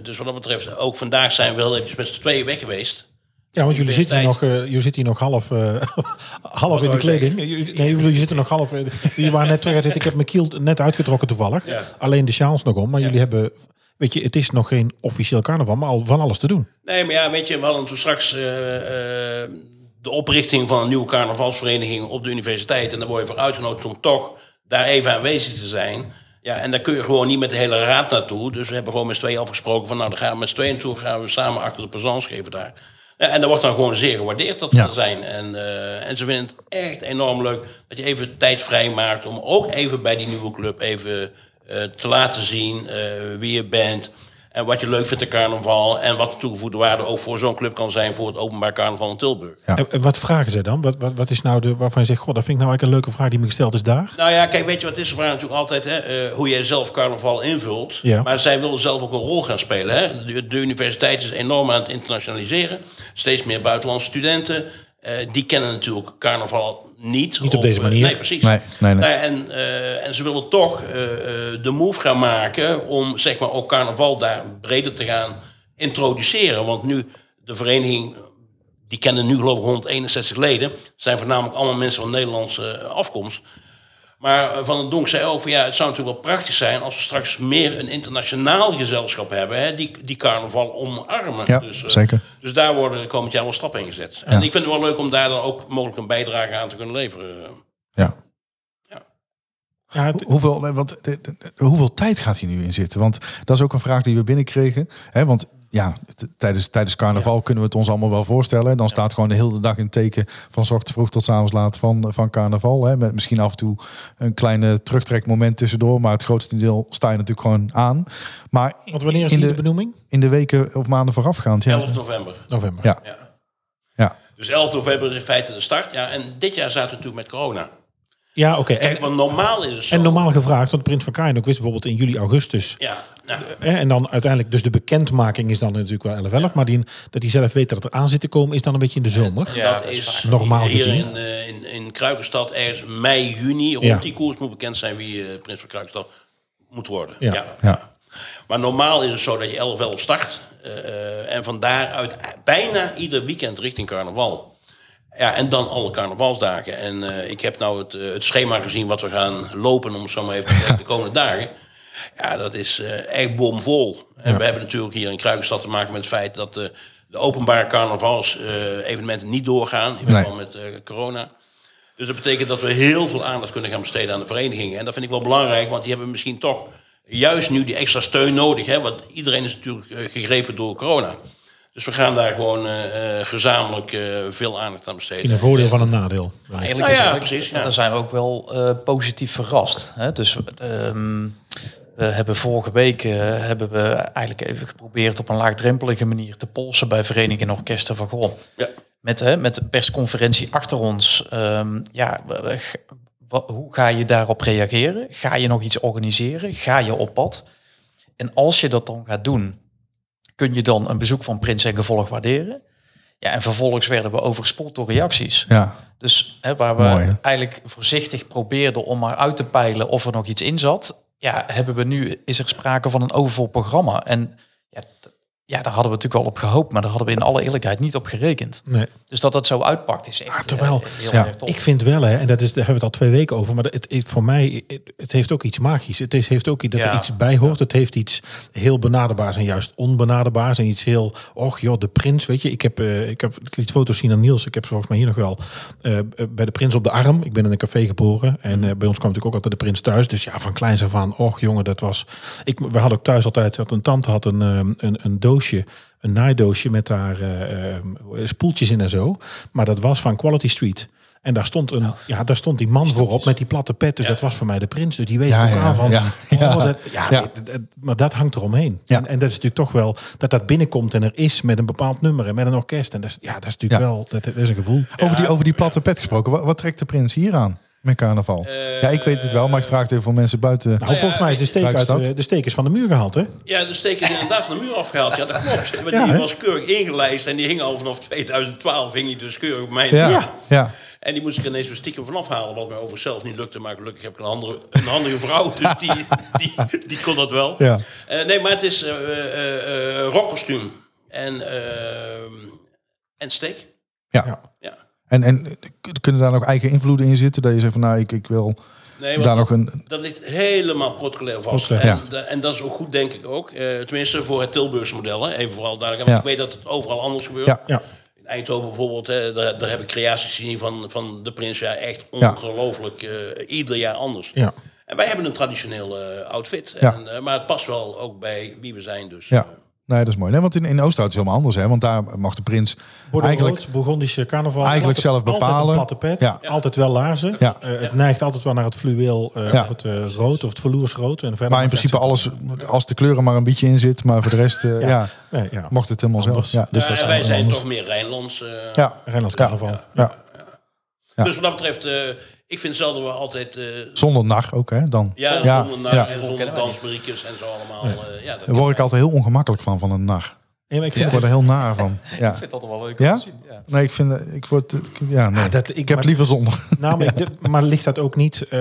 dus wat dat betreft, ook vandaag zijn we wel eventjes met z'n tweeën weg geweest. Ja, want jullie zitten hier nog, eh, jullie zitten hier nog half, eh, half in de kleding. Jullie- Nee, ik bedoel, je zit er nog half. Jullie waren net terug uit zitten. Ik heb mijn kiel net uitgetrokken toevallig. Ja. Alleen de sjaals nog om. Maar jullie hebben, weet je, het is nog geen officieel carnaval, maar al van alles te doen. Nee, maar ja, weet je, we hadden toen straks de oprichting van een nieuwe carnavalsvereniging op de universiteit. En daar word je voor uitgenodigd om toch daar even aanwezig te zijn. Ja, en daar kun je gewoon niet met de hele raad naartoe. Dus we hebben gewoon met z'n tweeën afgesproken van nou, dan gaan we met z'n tweeën naartoe, gaan we samen achter de plezant geven daar. En dat wordt dan gewoon zeer gewaardeerd dat we Ja. er zijn. En, eh, en ze vinden het echt enorm leuk dat je even tijd vrij maakt om ook even bij die nieuwe club even eh, te laten zien eh, wie je bent. En wat je leuk vindt aan carnaval. En wat de toegevoegde waarde ook voor zo'n club kan zijn voor het openbaar carnaval in Tilburg. Ja. En, en wat vragen zij dan? Wat, wat, wat is nou de, waarvan je zegt, god, dat vind ik nou eigenlijk een leuke vraag die me gesteld is daar? Nou ja, kijk, weet je wat is de vraag natuurlijk altijd, hè? eh, hoe jij zelf carnaval invult. Ja. Maar zij willen zelf ook een rol gaan spelen. Hè? De, de universiteit is enorm aan het internationaliseren. Steeds meer buitenlandse studenten. eh, die kennen natuurlijk carnaval niet. Niet op deze eh, manier. nee, precies. Nee, nee, nee. Nou en, eh, en ze willen toch eh, eh, de move gaan maken om zeg maar, ook carnaval daar breder te gaan introduceren. Want nu, de vereniging, die kennen nu geloof ik 161 leden. zijn voornamelijk allemaal mensen van Nederlandse afkomst. Maar Van den Donk zei ook van ja, het zou natuurlijk wel prachtig zijn als we straks meer een internationaal gezelschap hebben, hè, die, die carnaval omarmen. Ja, dus, eh, zeker. Dus daar worden komend jaar wel stappen in gezet. En ik vind het wel leuk om daar dan ook mogelijk een bijdrage aan te kunnen leveren. Ja. Ja, het- Hoeveel, want, de- de- de- hoeveel tijd gaat hier nu in zitten? Want dat is ook een vraag die we binnenkregen. Hè, want ja, tijdens, tijdens carnaval kunnen we het ons allemaal wel voorstellen. Dan staat gewoon de hele dag in het teken van 's ochtends vroeg tot 's avonds laat van, van carnaval. Hè, met misschien af en toe een kleine terugtrekmoment tussendoor. Maar het grootste deel sta je natuurlijk gewoon aan. Maar want wanneer is in die de, de benoeming? in de weken of maanden voorafgaand. Ja, 11 november. November. ja, Ja. ja. Dus 11 november is in feite de start. Ja, en dit jaar zaten we natuurlijk met corona. Ja, oké. En, Kijk, want normaal is het zo. en normaal gevraagd, want Prins van Kaijn ook wist bijvoorbeeld in juli, augustus. Ja, nou, Hè, en dan uiteindelijk, dus de bekendmaking is dan natuurlijk wel 11-11. Maar die, dat hij zelf weet dat het er aan zit te komen, is dan een beetje in de zomer. Ja, dat dat is Normaal hier gezien. in, eh, in, in Kruikenstad ergens mei, juni. Rond Ja. die koers moet bekend zijn wie eh, Prins van Kruikenstad moet worden. Ja. Ja. Maar normaal is het zo dat je 11 11 start. eh, eh, en van daaruit bijna ieder weekend richting carnaval. Ja, en dan alle carnavalsdagen. En eh, ik heb nou het, eh, het schema gezien wat we gaan lopen, om zo maar even te zeggen, de komende dagen. Ja, dat is eh, echt bomvol. En we hebben natuurlijk hier in Kruikenstad te maken met het feit dat de openbare carnavalsevenementen niet doorgaan. In verband met corona. Dus dat betekent dat we heel veel aandacht kunnen gaan besteden aan de verenigingen. En dat vind ik wel belangrijk, want die hebben misschien toch juist nu die extra steun nodig. Hè? Want iedereen is natuurlijk gegrepen door corona. Dus we gaan daar gewoon eh, eh, gezamenlijk eh, veel aandacht aan In besteden. een voordeel van een nadeel. Eigenlijk Nou is ja, het precies, ja. daar zijn we ook wel eh, positief verrast. Hè? Dus ehm, we hebben vorige week hebben we eigenlijk even geprobeerd op een laagdrempelige manier te polsen bij verenigingen en orkesten van goh. Ja. Met, hè, met de persconferentie achter ons. ehm, ja, hoe ga je daarop reageren? Ga je nog iets organiseren? Ga je op pad? En als je dat dan gaat doen, kun je dan een bezoek van Prins en gevolg waarderen? Ja, en vervolgens werden we overspoeld door reacties. ja. Dus hè, waar we Mooi, eigenlijk voorzichtig probeerden om maar uit te peilen of er nog iets in zat, ja, hebben we nu is er sprake van een overvol programma. En ja, daar hadden we natuurlijk wel op gehoopt, maar daar hadden we in alle eerlijkheid niet op gerekend. Nee. Dus dat dat zo uitpakt is echt Ah, terwijl- eh, heel ja, erg tof. Ik vind wel, hè, en dat is, daar hebben we het al twee weken over, maar het, het, voor mij, het, het heeft ook iets magisch. Het is, heeft ook iets dat er iets bij hoort. Het heeft iets heel benaderbaars en juist onbenaderbaars. En iets heel, och joh, de prins, weet je. Ik heb, eh, ik heb ik liet foto's zien aan Niels. Ik heb ze volgens mij hier nog wel eh, bij de prins op de arm. Ik ben in een café geboren en bij ons kwam natuurlijk ook altijd de prins thuis. Dus ja, van kleins af aan, och jongen, dat was... Ik, we hadden ook thuis altijd, had een tante had een, een, een doosje een naaidoosje met daar eh, eh, spoeltjes in en zo. Maar dat was van Quality Street. En daar stond, een, ja, daar stond die man voorop met die platte pet. Dus dat was voor mij de prins. Dus die weet Ja, ook ja, aan van... ja, ja. Oh, dat, ja, Ja. dit- dit- maar dat hangt eromheen. Ja. En, en dat is natuurlijk toch wel... Dat dat binnenkomt en er is met een bepaald nummer en met een orkest. En dat is, ja, dat is natuurlijk Ja. wel... Dat, dat is een gevoel. Over, die, over die platte pet gesproken. Wat, wat trekt de prins hier aan? Met carnaval? ja, ik weet het wel, maar ik vraag het even voor mensen buiten. Nou, volgens mij is de steek, uit, eh, de steek is van de muur gehaald, hè? Ja, de steek is inderdaad van de muur afgehaald. Ja, dat klopt. Maar Ja, die was keurig ingelijst en die hing al vanaf 2012 hing hij dus keurig op mijn ja, muur. ja. En die moest ik ineens weer stiekem vanaf halen, wat mij overigens zelf niet lukte. Maar gelukkig heb ik een, andere, een handige vrouw, dus die, die, die kon dat wel. Ja. Eh, nee, maar het is eh eh, eh, rockkostuum en, eh, en steek. ja. Ja. Ja. En, en kunnen daar nog eigen invloeden in zitten? Dat je zegt van nou, ik, ik wil Nee, daar nog een. dat ligt helemaal protocolair vast. Protocolair. En, da- en dat is ook goed, denk ik ook. Eh, tenminste, voor het Tilburgse model. Hè. Even vooral duidelijk. Want Ja. ik weet dat het overal anders gebeurt. Ja. Ja. In Eindhoven bijvoorbeeld, hè, daar, daar heb ik creaties gezien van, van de prins. Ja, echt Ja. ongelooflijk. eh, ieder jaar anders. Ja. En wij hebben een traditioneel eh, outfit. Ja. En, maar het past wel ook bij wie we zijn. Dus, Ja. Nee, dat is mooi. Nee, want in, in Oosterhout is het helemaal anders, hè? Want daar mag de prins Bordeaux eigenlijk. rood, Bourgondische carnaval. eigenlijk zelf bepalen. Altijd een platte pet. Ja. Altijd wel laarzen. Ja. Eh, het neigt altijd wel naar het fluweel eh, Ja. of het eh, rood of het vloersrood. En verder Maar in principe alles, als de kleuren maar een beetje in zit, maar voor de rest, eh, ja. Nee, ja. mocht het helemaal zelf. Anders. Ja, dus ja, dat wij zijn anders. toch meer Rijnlands. eh, Ja, Rijnlands Ja. carnaval. ja. Ja. Dus wat dat betreft, eh, ik vind zelf dat we altijd... eh, Zonder nar ook, hè? Dan ja, Ja, zonder naam ja. en zonder dansmariekjes en zo allemaal. eh, ja, dat daar word ik altijd heel ongemakkelijk van, van een nar. Nee, maar ik Ik vind word er heel naar van. Ja. Ik vind dat wel leuk Ja? om te zien. Ja. Nee, ik vind, ik word, ik- ja, nee. Ah, dat- ik, ik- heb maar- liever zonder. Nou, maar, ik- dit- maar ligt dat ook niet? eh,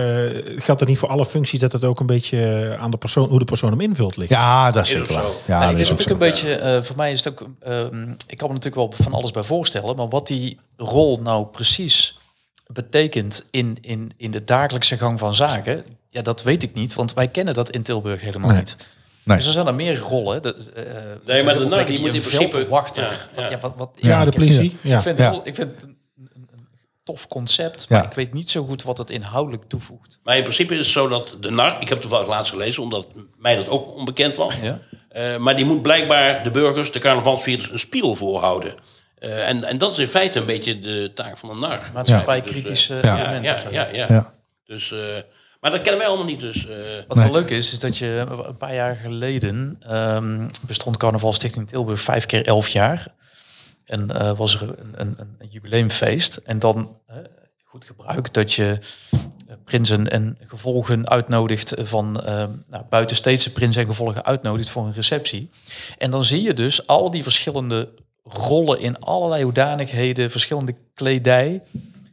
geldt dat niet voor alle functies dat het ook een beetje aan de persoon, hoe de persoon hem invult ligt? Ja, dat is zeker zo. Ja, dat is ook natuurlijk zo. een beetje, eh, voor mij is het ook, ehm, ik kan me natuurlijk wel van alles bij voorstellen, maar wat die rol nou precies betekent in, in, in de dagelijkse gang van zaken, ja, dat weet ik niet, want wij kennen dat in Tilburg helemaal Nee. niet. Nee. Dus er zijn er meer rollen. De, eh, er zijn maar de die moet in principe- veldwachter. Ja, Wat- ja. wat, wat, Ja, de ik- politie. Ja. Ik vind, Ja. het, wel- ik vind het een, een, tof concept, maar Ja. ik weet niet zo goed wat het inhoudelijk toevoegt. Maar in principe is het zo dat de nar, ik heb toevallig laatst gelezen, omdat mij dat ook onbekend was. Ja. Eh, maar die moet blijkbaar de burgers, de carnavalsvierders, een spiegel voorhouden. Eh, en, en dat is in feite een beetje de taak van een nar. Maatschappij-kritische Dus, eh, elementen. Ja, ja, ja, ja. Ja. Dus, eh, maar dat kennen wij allemaal niet. Dus, eh, Wat Nee. wel leuk is, is dat je een paar jaar geleden ehm, bestond Carnaval Stichting Tilburg vijf keer elf jaar. En eh, was er een, een, een jubileumfeest. En dan goed gebruik dat je prinsen en gevolgen uitnodigt van eh, nou, buitensteedse prinsen en gevolgen uitnodigt voor een receptie. En dan zie je dus al die verschillende rollen in allerlei hoedanigheden, verschillende kledij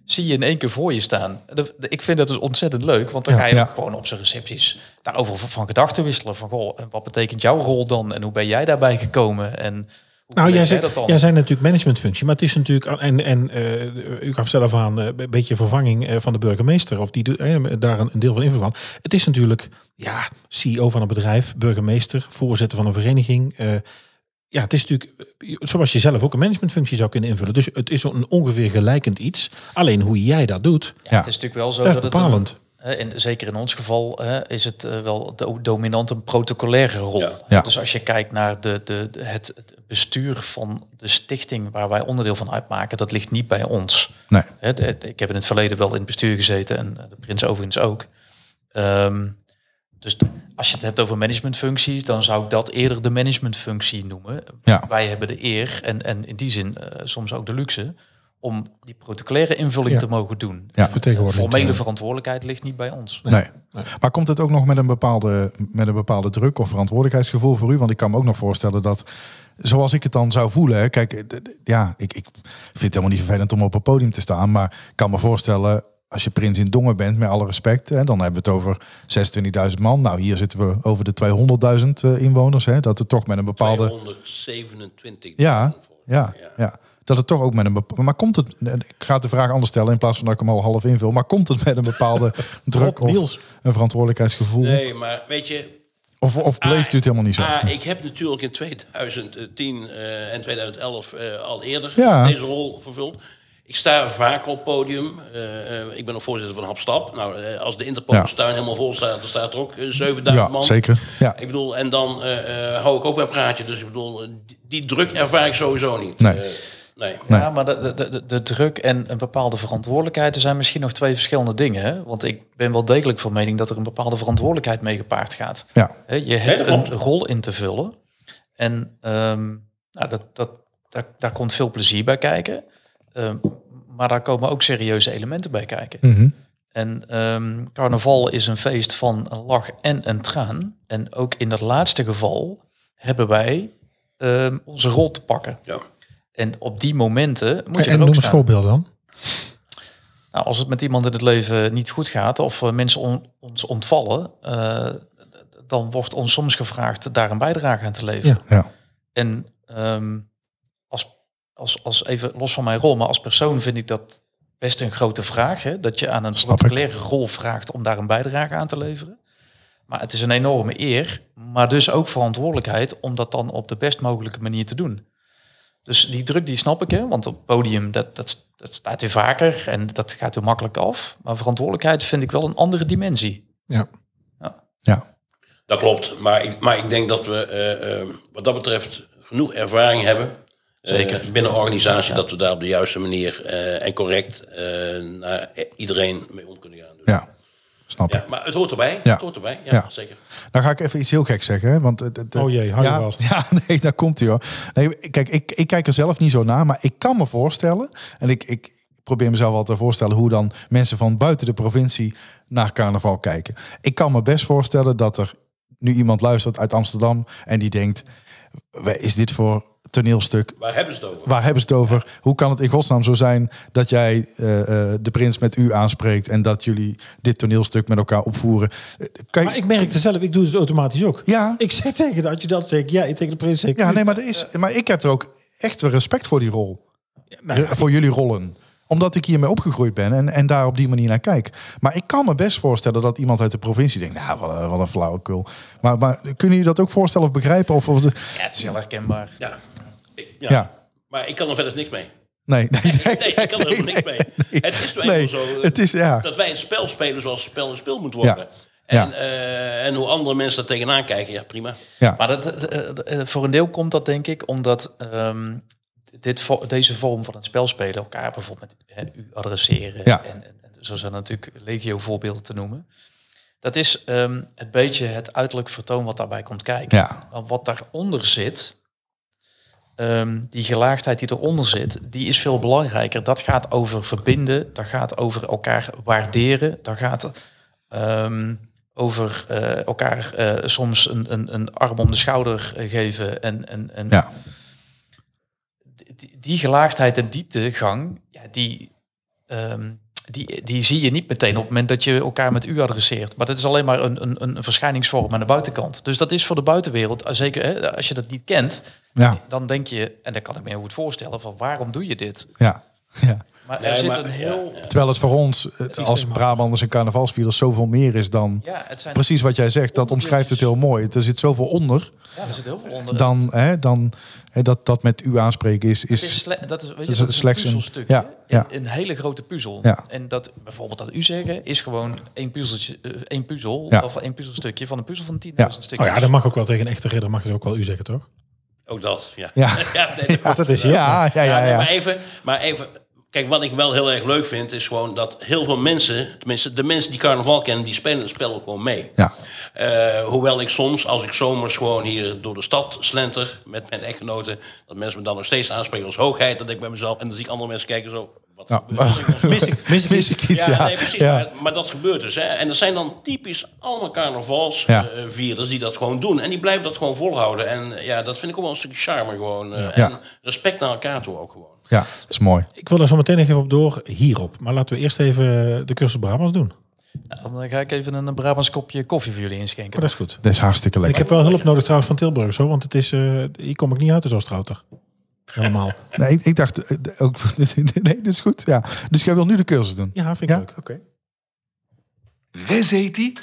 zie je in één keer voor je staan. Ik vind dat dus ontzettend leuk, want dan Ja, ga je ja. ook gewoon op zijn recepties daarover van- gedachten wisselen. Van, goh, wat betekent jouw rol dan? En hoe ben jij daarbij gekomen? En hoe Nou, jij, jij zei, dat dan? jij zei natuurlijk managementfunctie, maar het is natuurlijk, en, en eh, u gaf zelf aan, eh, een beetje vervanging eh, van de burgemeester, of die doet, daar een, een deel van invloed van. Het is natuurlijk, ja, CEO van een bedrijf, burgemeester, voorzitter van een vereniging. Ja, het is natuurlijk, eh, zoals je zelf ook een managementfunctie zou kunnen invullen. Dus het is een ongeveer gelijkend iets. Alleen hoe jij dat doet, Ja, het is natuurlijk wel zo dat het bepalend. hè, en zeker in ons geval hè, is het eh, wel do- dominant een protocolaire rol. Ja. Ja. Dus als je kijkt naar de, de, de- het, bestuur van de stichting waar wij onderdeel van uitmaken, dat ligt niet bij ons. Nee. Hè, de- ik heb in het verleden wel in het bestuur gezeten en eh, de prins overigens ook. Ehm, dus als je het hebt over managementfuncties, dan zou ik dat eerder de managementfunctie noemen. Ja. Wij hebben de eer en, en in die zin eh, soms ook de luxe om die protocolaire invulling Ja. te mogen doen. Ja. Vertegenwoordiging. Formele verantwoordelijkheid ligt niet bij ons. Nee. Maar komt het ook nog met een, bepaalde, met een bepaalde druk of verantwoordelijkheidsgevoel voor u? Want ik kan me ook nog voorstellen dat, zoals ik het dan zou voelen... hè, Kijk, ja, ik, ik vind het helemaal niet vervelend om op een podium te staan. Maar ik kan me voorstellen, als je prins in Dongen bent, met alle respect... Hè, dan hebben we het over 26.000 man. Nou, hier zitten we over de 200.000 eh, inwoners. Hè, dat het toch met een bepaalde... 227. Ja, ja, ja. Dat het toch ook met een bepaalde... Maar komt het... Ik ga de vraag anders stellen in plaats van dat ik hem al half invul. Maar komt het met een bepaalde druk of Niels. een verantwoordelijkheidsgevoel? Nee, maar weet je, Of, of beleeft u het helemaal niet zo? Ah, ik heb natuurlijk in 2010 eh, en 2011 eh, al eerder Ja. deze rol vervuld. Ik sta vaker op podium. Eh, eh, ik ben ook voorzitter van Hapstap. Nou, eh, als de Interpolstuin helemaal vol staat, dan staat er ook eh, 7000 ja, man. zeker. Ja. Ik bedoel, en dan eh, eh, hou ik ook mijn praatje. Dus ik bedoel, die, druk ervaar ik sowieso niet. Nee. Nee. Ja, maar de, de, de, de druk en een bepaalde verantwoordelijkheid er zijn misschien nog twee verschillende dingen. Hè? Want ik ben wel degelijk van mening dat er een bepaalde verantwoordelijkheid mee gepaard gaat. Ja. Hè, Je hebt een rol in te vullen. En ehm, nou, dat, dat, daar, daar komt veel plezier bij kijken. Ehm, maar daar komen ook serieuze elementen bij kijken. Mhm. En ehm, carnaval is een feest van een lach en een traan. En ook in dat laatste geval hebben wij ehm, onze rol te pakken. Ja. En op die momenten moet je en er ook noem eens voorbeelden dan. Nou, als het met iemand in het leven niet goed gaat of eh, mensen on- ons ontvallen, eh, dan wordt ons soms gevraagd daar een bijdrage aan te leveren. Ja. Ja. En ehm, als, als, even los van mijn rol, maar als persoon vind ik dat best een grote vraag. Hè? Dat je aan een protocolaire rol vraagt om daar een bijdrage aan te leveren. Maar het is een enorme eer, maar dus ook verantwoordelijkheid om dat dan op de best mogelijke manier te doen. Dus die druk die snap ik, hè? want op het podium dat, dat, dat staat u vaker en dat gaat u makkelijk af. Maar verantwoordelijkheid vind ik wel een andere dimensie. Ja. Ja. Dat klopt, maar ik, maar ik denk dat we eh, eh, wat dat betreft genoeg ervaring hebben. Eh, Zeker. binnen de organisatie dat we daar op de juiste manier eh, en correct eh, naar iedereen mee om kunnen gaan. Dus, Ja, snap. Ja, maar het hoort erbij. Ja. Het hoort erbij, ja, Ja. zeker. Dan ga ik even iets heel gek zeggen. Hè? Want, het- het- Oh jee, hou je ja, vast. Ja, nee, daar komt hij hoor. Nee, kijk, ik, ik kijk er zelf niet zo naar, maar ik kan me voorstellen... en ik, ik probeer mezelf altijd te voorstellen... hoe dan mensen van buiten de provincie naar carnaval kijken. Ik kan me best voorstellen dat er nu iemand luistert uit Amsterdam... en die denkt, "Wat is dit voor toneelstuk? Waar hebben ze het over? Waar hebben ze het over? Hoe kan het in godsnaam zo zijn dat jij eh, eh, de prins met u aanspreekt... en dat jullie dit toneelstuk met elkaar opvoeren? Eh, Kan je, Maar ik merkte zelf, ik doe het dus automatisch ook. Ja. Ik zeg tegen de adjudant, zeg ik ja, ik tegen de prins zeg ik Ja, nee, maar, er is, maar ik heb er ook echt wel respect voor die rol. Nou ja, Re- voor jullie rollen. Omdat ik hiermee opgegroeid ben en, en daar op die manier naar kijk. Maar ik kan me best voorstellen dat iemand uit de provincie denkt... nou, wat, een- wat een flauwekul. Maar, maar kunnen jullie dat ook voorstellen of begrijpen? Of, of de, Ja, het is heel herkenbaar. Ja. Ja. Ja. Maar ik kan er verder niks mee. nee, nee, nee. Nee, ik kan er helemaal niks mee. Het is enkel zo eh, het is, ja. dat wij het spel spelen zoals het spel een spel moet worden. Ja. En, Ja. eh, en hoe andere mensen daar tegenaan kijken, ja prima. ja. Maar dat, eh, voor een deel komt dat denk ik omdat ehm, dit, deze vorm van het spel spelen elkaar bijvoorbeeld met hè, u adresseren. Ja. En, en, zo zijn natuurlijk legio voorbeelden te noemen. Dat is ehm het beetje het uiterlijk vertoon wat daarbij komt kijken. Ja. Maar wat daaronder zit, ehm, die gelaagdheid die eronder zit, die is veel belangrijker. Dat gaat over verbinden, dat gaat over elkaar waarderen, dat gaat ehm, over eh, elkaar eh, soms een, een, een arm om de schouder eh, geven. En, en, en Ja. die, die gelaagdheid en dieptegang, ja, die, ehm, die, die zie je niet meteen op het moment dat je elkaar met u adresseert. Maar dat is alleen maar een, een, een verschijningsvorm aan de buitenkant. Dus dat is voor de buitenwereld, eh, zeker hè, als je dat niet kent, Ja. dan denk je, en dat kan ik me heel goed voorstellen, van waarom doe je dit? Ja. ja. Maar Nee, er zit maar- een heel... ja, ja. Terwijl het voor ons eh, als Brabanders en carnavalsvierders zoveel meer is dan... Ja, het zijn Precies wat jij zegt, dat omschrijft het heel mooi. Er zit zoveel onder Ja, er zit heel veel onder. dan, hè, dan hè, dat, dat met u aanspreken is... Is, dat is, weet je, is dat is een slechts een- puzzelstukje. ja, ja. Een, een hele grote puzzel. Ja. En dat bijvoorbeeld dat u zeggen is gewoon één, puzzeltje, eh, één puzzel Ja. of één puzzelstukje van een puzzel van 10.000 Ja. stukjes. Oh ja, dat mag ook wel tegen een echte ridder, mag je het ook wel u zeggen, toch? Ook dat, ja. ja. Ja, nee, dat is. Ja, ja, ja, nee, ja. Maar, even, maar even, kijk, wat ik wel heel erg leuk vind, is gewoon dat heel veel mensen, tenminste de mensen die carnaval kennen, die spelen het spel ook gewoon mee. Ja. Eh, hoewel ik soms, als ik zomers gewoon hier door de stad slenter met mijn echtgenoten, dat mensen me dan nog steeds aanspreken als hoogheid, dat ik bij mezelf, en dan zie ik andere mensen kijken zo, wat Ja, gebeurt er? Mis ik, mis ik Mis ik iets, Ja, ja. nee, precies. Ja. Maar, maar dat gebeurt dus. Hè. En dat zijn dan typisch allemaal Ja. carnavalsvierders die dat gewoon doen. En die blijven dat gewoon volhouden. En ja, dat vind ik ook wel een stukje charme gewoon. eh, Ja. En respect naar elkaar toe ook gewoon. Ja, dat is mooi. Ik wil er zo meteen nog even op door, hierop. Maar laten we eerst even de cursus Brabants doen. Oh, dan ga ik even een Brabants kopje koffie voor jullie inschenken. dat is goed. Dat is hartstikke Ik lekker. heb wel hulp nodig trouwens van Tilburg, zo, want het is, eh, hier kom ik niet uit de Zoostrouter. Helemaal. Nee, ik, ik dacht eh, ook... Nee, dit is goed. Ja. Dus jij wil nu de cursus doen? Ja, vind ik Ja? leuk. Oké. Wes heet die?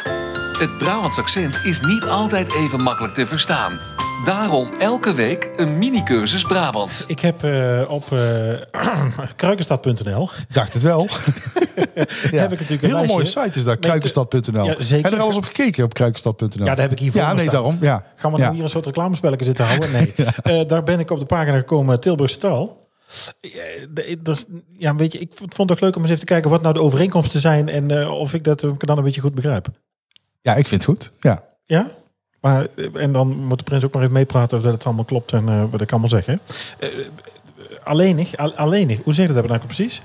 Het Brabants accent is niet altijd even makkelijk te verstaan. Daarom elke week een mini-cursus Brabants. Ik heb eh, op eh kruikenstad.nl Dacht het wel. heb ik natuurlijk een Hele lijstje. mooie site is dat, Met, kruikenstad.nl. Ja, zeker. Heb je er alles op gekeken op kruikenstad.nl? Ja, daar heb ik hier voor Ja, nee, staan. daarom. Ja. Gaan we ja. nou hier een soort reclamespelletje zitten houden? Nee. Eh, daar ben ik op de pagina gekomen, Tilburgse taal. Eh, ja, weet je, ik vond het toch leuk om eens even te kijken wat nou de overeenkomsten zijn en eh, of ik dat eh, dan een beetje goed begrijp. ja, ik vind het goed. Ja. Ja? Maar, eh, en dan moet de prins ook maar even meepraten of dat het allemaal klopt en eh, wat ik allemaal zeg. Hè? Eh, alleenig, al- alleenig, hoe zeg je dat nou precies?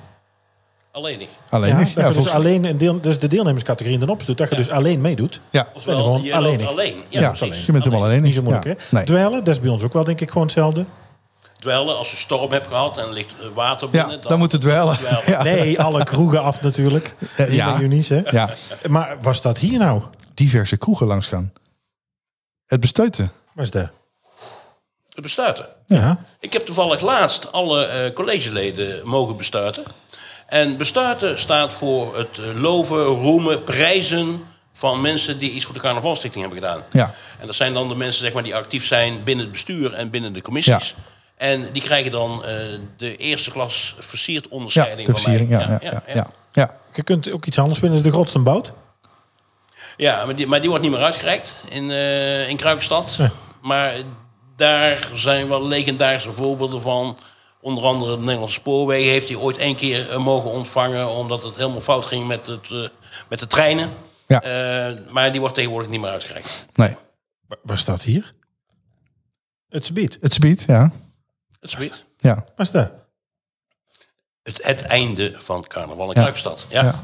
Alleenig. Alleen. Ja, Ja, dat je dus alleen een deel, dus de deelnemerscategorie in de ops doet, dat je dus alleen meedoet. ja. Ben Oftewel, gewoon je loopt alleenig. alleen. Ja, Ja, precies. je bent helemaal alleen. Niet zo moeilijk, ja. hè? Nee. Dweilen, dat is bij ons ook wel denk ik gewoon hetzelfde. Dweilen, als je storm hebt gehad en er ligt water Ja, binnen... dan moet het dweilen. Ja. Nee, alle kroegen af natuurlijk. Eh, ja. bij Eunice, hè? Ja, Maar was dat hier nou? diverse kroegen langs gaan. Het bestuiten. Waar is dat? Het bestuiten. Ja. Ik heb toevallig laatst alle eh, collegeleden mogen bestuiten. En bestuiten staat voor het eh, loven, roemen, prijzen van mensen die iets voor de carnavalstichting hebben gedaan. Ja. En dat zijn dan de mensen zeg maar, die actief zijn binnen het bestuur en binnen de commissies. En die krijgen dan eh, de eerste klas versierd Ja, onderscheiding de van mij. versiering. Ja, ja, ja, ja, ja. Je kunt ook iets anders vinden, is de grootste bout. Ja, maar die, maar die wordt niet meer uitgereikt in, eh in Kruikstad. Nee. Maar daar zijn wel legendarische voorbeelden van. Onder andere de Nederlandse Spoorwegen heeft hij ooit één keer eh, mogen ontvangen... omdat het helemaal fout ging met, het, eh, met de treinen. Ja. Eh, maar die wordt tegenwoordig niet meer uitgereikt. Nee, Wa- Waar staat hier? Het gebied. het gebied, ja. Het gebied. Ja, Waar is dat? Het, het einde van carnaval in Ja. Kruikstad. Ja. Ja.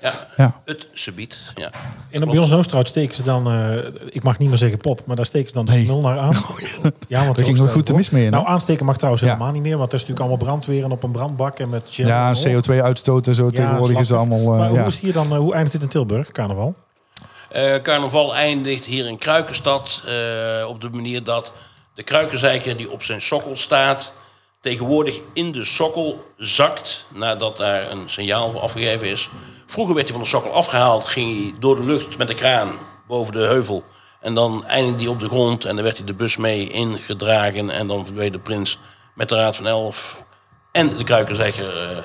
Ja. ja. Het gebied. Ja. En op bij ons in Oosterhout steken ze dan, eh, ik mag niet meer zeggen pop, maar daar steken ze dan de Nee. smul naar aan. Ja, want Daar ging nog goed ook. mis mee hè? Nou, aansteken mag trouwens Ja. helemaal niet meer, want dat is natuurlijk allemaal brandweer en op een brandbak en met gel Ja, en al. CO2-uitstoot en zo. Tegenwoordig is het allemaal... eh, maar hoe, is het hier dan, eh, hoe eindigt dit in Tilburg, carnaval? Eh, carnaval eindigt hier in Kruikenstad eh, op de manier dat de kruikenzeiker die op zijn sokkel staat, tegenwoordig in de sokkel zakt nadat daar een signaal voor afgegeven is. Vroeger werd hij van de sokkel afgehaald, ging hij door de lucht met de kraan boven de heuvel. En dan eindigde hij op de grond en dan werd hij de bus mee ingedragen. En dan verdween de prins met de Raad van Elf en de kruikenzeiker eh,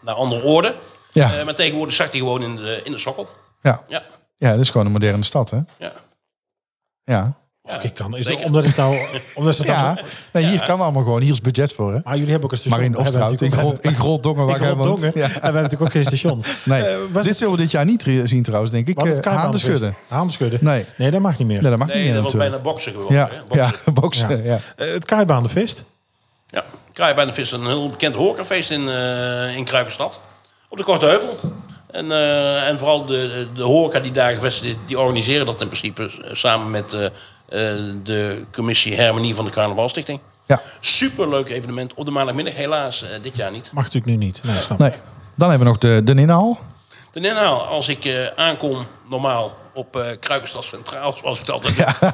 naar andere orde. Ja. Eh, maar tegenwoordig zakt hij gewoon in de, in de sokkel. Ja. Ja, ja, dat is gewoon een moderne stad, hè? ja. Ja. Kijk dan, is zeker. omdat het nou... Omdat het dan, Ja, nee, hier kan allemaal gewoon. Hier is budget voor, hè? Maar jullie hebben ook een station. Maar in Oosterhout, in, Grol, in Groldongen, waar woont. Groltongen. Ja. En we hebben natuurlijk ook geen station. Nee, Eh, dit het- zullen we dit jaar niet zien trouwens, denk ik. Wat het schudden. Haanden schudden? Nee. Nee, dat mag niet meer. Nee, dat mag Nee, niet meer dat was natuurlijk. bijna boksen geworden. Ja, hè? Boksen. ja, boksen. Ja. Eh, het Kaaibaandenfeest. Ja. Kruijbaan is een heel bekend horecafeest in, eh in Kruikenstad. Op de Korte Heuvel. En, eh, en vooral de, de horeca die daar gevestigd is, die organiseren dat in principe eh, samen met eh, eh, de commissie Harmonie van de Carnavalstichting. Ja. Superleuk evenement op de maandagmiddag. Helaas eh, dit jaar niet. Mag natuurlijk nu niet. Nee, snap Nee. ik. Dan hebben we nog de, de inhaal. De inhaal, als ik eh, aankom normaal op eh Kruikenstad Centraal, zoals ik het altijd doe.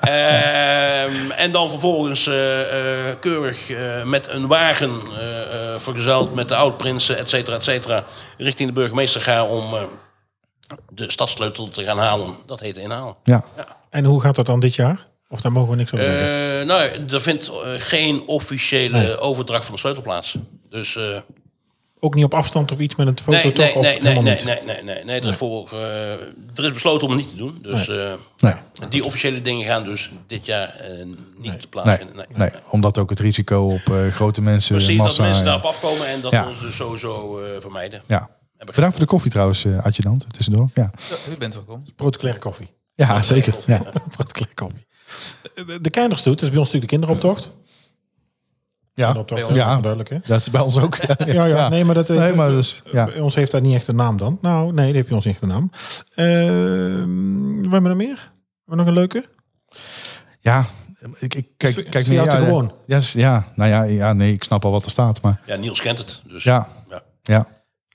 Ehm, en dan vervolgens eh, eh, keurig eh, met een wagen eh, eh, vergezeld met de oud-prinsen, et cetera, et cetera, richting de burgemeester ga om eh, de stadssleutel te gaan halen. Dat heet inhaal. Ja. En hoe gaat dat dan dit jaar? Of daar mogen we niks over zeggen? Eh, nou, er vindt eh, geen officiële overdracht van de sleutelplaats. Dus eh, Ook niet op afstand of iets met een foto nee, toch? nee, of nee, nee, nee, niet? nee, nee, nee, nee. Er, is voor, eh, er is besloten om het niet te doen. Dus eh, Nee. die officiële dingen gaan dus dit jaar niet Nee, plaatsvinden. Nee. nee, omdat ook het risico op eh, grote mensen, Precies, dat massa... mensen ja. daarop afkomen en dat Ja. we ons dus sowieso eh, vermijden. Ja. Bedankt voor de koffie trouwens, uh, adjudant, tussendoor. Ja, U bent welkom. Protocolair koffie. Ja zeker. Ja. Koffie. De, de kinderstoet, dat is bij ons natuurlijk de kinderoptocht. Ja. Is Ja. duidelijk hè? dat is bij ons ook. Ja, ja, nee, maar dat heeft, Nee, maar dus, ja. bij ons heeft dat niet echt een naam dan. Nou, nee, dat heeft bij ons niet echt een naam. Ehm, wat hebben we nog meer? Hebben we nog een leuke? Ja, ik, ik kijk, Is- is kijk jou ja, gewoon? Ja, is- ja, nou ja, ja, nee, ik snap al wat er staat, maar Ja, Niels kent het. Dus, ja, ja. ja.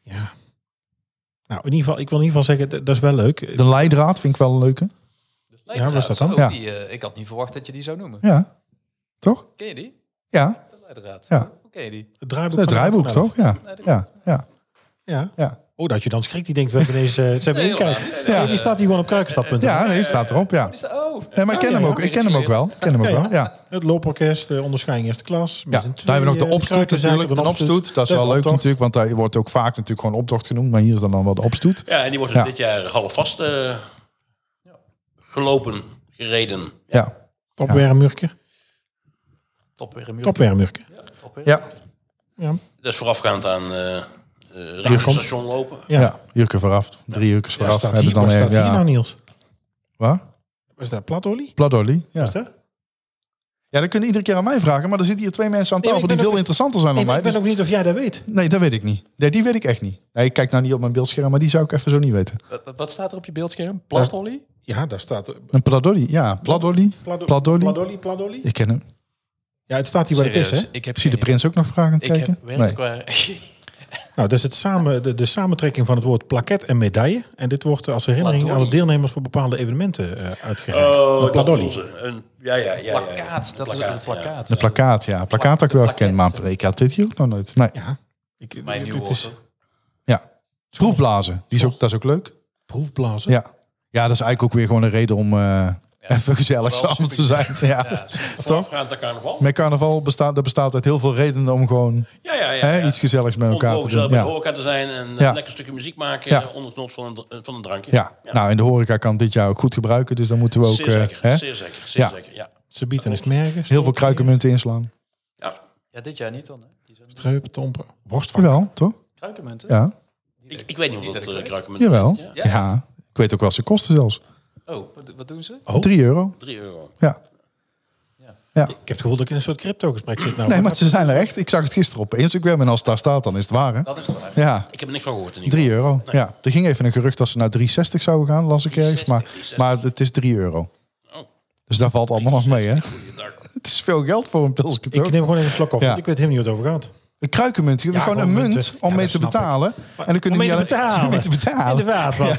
Ja. Nou, in ieder geval, ik wil in ieder geval zeggen, dat dat is wel leuk. De leidraad vind ik wel een leuke. Ja, wat is dat dan? Oh, Ja. die, eh, ik had niet verwacht dat je die zou noemen. Ja, toch? Ken je die? Ja, De leidraad. Ja. Hoe ken je die? Het draaiboek. het draaiboek, toch? Ja, ja, ja, Ja. Oh, dat je dan schrikt. Die denkt, we hebben deze... Ze hebben Nee, inkijk. Ja, die staat hier gewoon op kruikenstad.nl. Ja, nee, staat erop, ja. Dat- Oh, Nee, maar ik ken ja, hem ja. ook. Ik ken hem ook wel. Ik ken hem ook Ja, ja. wel. Ja. Het looporkest, de onderscheiding eerste klas. Ja, daar hebben we nog de opstoet natuurlijk. De opstoet, dat is wel leuk optocht. natuurlijk, want daar wordt ook vaak natuurlijk gewoon optocht genoemd. Maar hier is dan dan wel de opstoet. Ja, en die wordt Ja. dit jaar half vast eh, gelopen, gereden. Ja, Opwermurken. top weer een muur. Opwermurken. Top ja, Ja. Dat is voorafgaand aan eh uh, Aankomst. station lopen. Ja. ja. Jurken vooraf, drie jurkens Waar vooraf. staat hebben hier, dan waar staat hier ja. nou, Niels? Waar? Was dat platolie? Pladolie, ja. Is dat? Ja, dat kunnen iedere keer aan mij vragen. Maar er zitten hier twee mensen aan Nee, tafel die veel ook- interessanter zijn Nee, dan maar mij. ik ben Dus- ook niet of jij dat weet. Nee, dat weet ik niet. Nee, die weet ik echt niet. Nee, ik kijk nou niet op mijn beeldscherm, maar die zou ik even zo niet weten. Wat, wat staat er op je beeldscherm? Plastolly? Ja, daar staat... Een Pladolly, ja. Pladolly. Pladolly, Pladolly. Ik ken hem. Ja, het staat hier wat het is, hè? Ik heb Zie de prins ook nog vragend idee. Ik kijken? heb werkelijk waar... Nou, dat is het samen, de, de samentrekking van het woord plaket en medaille. En dit wordt als herinnering aan de deelnemers voor bepaalde evenementen eh uitgereikt. Oh, onze- Een, ja, ja, ja, ja, ja. plakkaat. Dat is een plakkaat. Een plakkaat, ja. Plakkaat had ik wel Plakket. gekend, maar een plakkaat dit hier ook nog nooit. Nee. Ja. Ik, Mijn nieuwe is. Ja. Proefblazen, die is ook, dat is ook leuk. proefblazen. Ja. Ja, dat is eigenlijk ook weer gewoon een reden om eh, even gezellig wel samen te zijn. Ja. Ja, Voorafgaand aan carnaval. Met carnaval bestaat, dat bestaat uit heel veel redenen om gewoon Ja, ja, ja. hè, ja. iets gezelligs met elkaar te doen. bij de horeca te zijn en eh, Ja. een lekker stukje muziek maken Ja. eh, onder het genot van een, van een drankje. Ja. nou en de horeca kan dit jaar ook goed gebruiken, dus dan moeten we ook zeer eh, zeker, hè, zeer zeker, zeer Ja. zeker, ja. Ze bieden is merken. heel veel kruikenmunten inslaan. ja. Ja, dit jaar niet dan. Hè? Streupen, tompen. Jawel, toch? kruikenmunten. Ja, Ik, ik weet niet of dat dat ik uh, weet. kruiken met jawel. Ja. Ik weet ook wat ze kosten zelfs. Oh, wat, wat doen ze? Oh. 3 euro. 3 euro. Ja. Ik heb het gevoel dat ik in een soort crypto-gesprek zit. Nou, Nee, maar ze zijn er echt. Ik zag het gisteren op Instagram en als het daar staat, dan is het waar. Hè? Dat is het waar. Ja, Ik heb er niks van gehoord in ieder 3 geval. euro. Ja, er ging even een gerucht dat ze naar 360 zouden gaan, las ik ergens. Maar, 360. maar het is 3 euro. Oh. Dus daar valt allemaal nog mee, hè? Het is veel geld voor een pilsje, ik neem gewoon even een slok op, Ja. want ik weet helemaal niet wat het over gaat. Een kruikenmunt. Je hebt Ja, gewoon een munt munten. om Ja, mee dat te ik. betalen. En dan kunnen Om niet mee te alleen betalen. mee te betalen.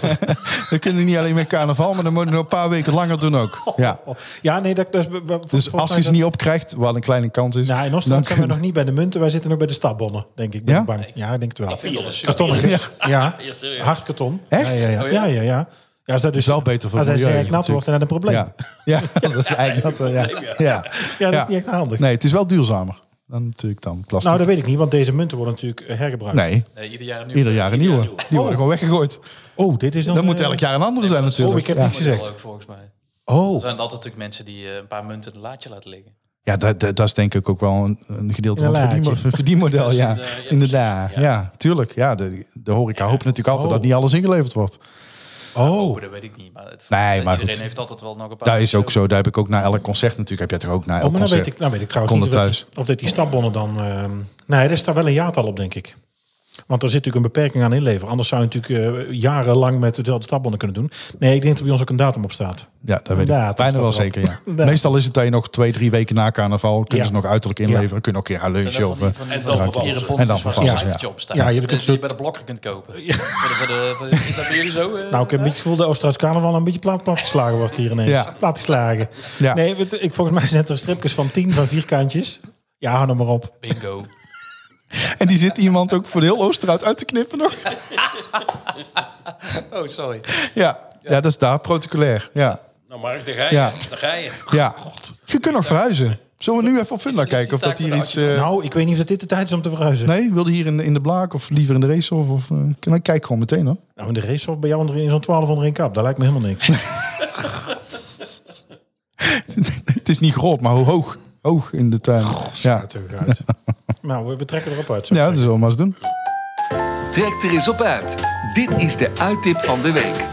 De. Dan kunnen niet alleen met carnaval, maar dan moeten we nog een paar weken langer doen ook. Ja. Ja, nee, dat, dat is... Dus als je ze niet opkrijgt, wat een kleine kans is. Nou, in Oostenrijk zijn we nog niet bij de munten. Wij zitten nog bij de stadbonnen, denk ik. Ben Ja? bang. Ja, ik denk het wel. Ik vind dat een super Kartonnetjes. Ja, hard karton. Echt? Ja, ja, ja. Oh, ja? ja? ja, ja. Ja, als dat dus is wel beter voor als het hij nat wordt, dan heb je een probleem. Ja, ja dat is eigenlijk dat. Ja. Ja. Ja, dat is niet echt handig. Nee, het is wel duurzamer dan natuurlijk dan plastic. Nou, dat weet ik niet, want deze munten worden natuurlijk eh, hergebruikt. nee, Nee, ieder jaar een ieder jaar een nieuwe. Die worden gewoon weggegooid. Oh, dit is dan... Dan moet eh, elk jaar een andere zijn natuurlijk. Oh, ik heb ja. niks gezegd. Ook, volgens mij. Er Oh, zijn altijd natuurlijk mensen die eh, een paar munten in een laadje laten liggen. Ja, dat, dat, dat is denk ik ook wel een, een gedeelte Een van het verdienmodel. Ja, inderdaad. Ja. ja. tuurlijk. Ja, de, de horeca hoopt natuurlijk altijd dat niet alles ingeleverd wordt. Oh. Oh, dat weet ik niet. Maar het, Nee, maar iedereen goed. heeft altijd wel nog een paar... Dat is ook zo. Daar heb ik ook na elk concert natuurlijk. Heb je toch ook na elk Oh, maar dan concert. weet, ik, dan weet ik trouwens niet het of dat, thuis. die, of dat die stapbonnen dan... ehm, nee, er staat wel een jaartal op, denk ik. Want er zit natuurlijk een beperking aan inleveren. Anders zou je natuurlijk eh, jarenlang met dezelfde stapbonnen kunnen doen. Nee, ik denk dat er bij ons ook een datum op staat. Ja, dat weet ik. Bijna wel zeker, ja. Meestal is het dat je nog twee, drie weken na carnaval... kunnen Ja. ze nog uiterlijk inleveren. Kunnen ook een keer gaan lunchen. Of, eh, En dan vervallen ze. En dan vervallen ze, ja. Op staat. Ja, je een soort- je bij de blokker kunt kopen. Voor de, voor de, voor de- is dat bij jullie zo? eh? Nou, ik heb niet het gevoel dat Oosterhuis Carnaval een beetje plat, platgeslagen wordt hier ineens. Ja. Platgeslagen. Ja. Nee, ik, volgens mij zijn er stripjes van tien van vierkantjes. Ja, hou nou maar op. Bingo. En die zit iemand ook voor de heel Oosterhout uit te knippen nog. Oh, sorry. Ja, ja dat is daar, protocolair. Ja, Nou Mark, daar ga je. Ja. Daar ga je. ja. Je kunt nog verhuizen. Zullen we nu even op Funda kijken of dat hier iets... eh, Nou, ik weet niet of dit de tijd is om te verhuizen. Nee, wilde hier in de, in de Blaak of liever in de race of... uh, dan kijk gewoon meteen hoor. Nou, in de race of bij jou onder in zo'n 12 onder één kap. Dat lijkt me helemaal niks. Het is niet groot, maar hoe hoog. Hoog in de tuin. Ja, Natuurlijk uit. Nou, we, we trekken erop uit. zo. ja dat zullen we maar eens doen. Trek er eens op uit. Dit is de uittip van de week.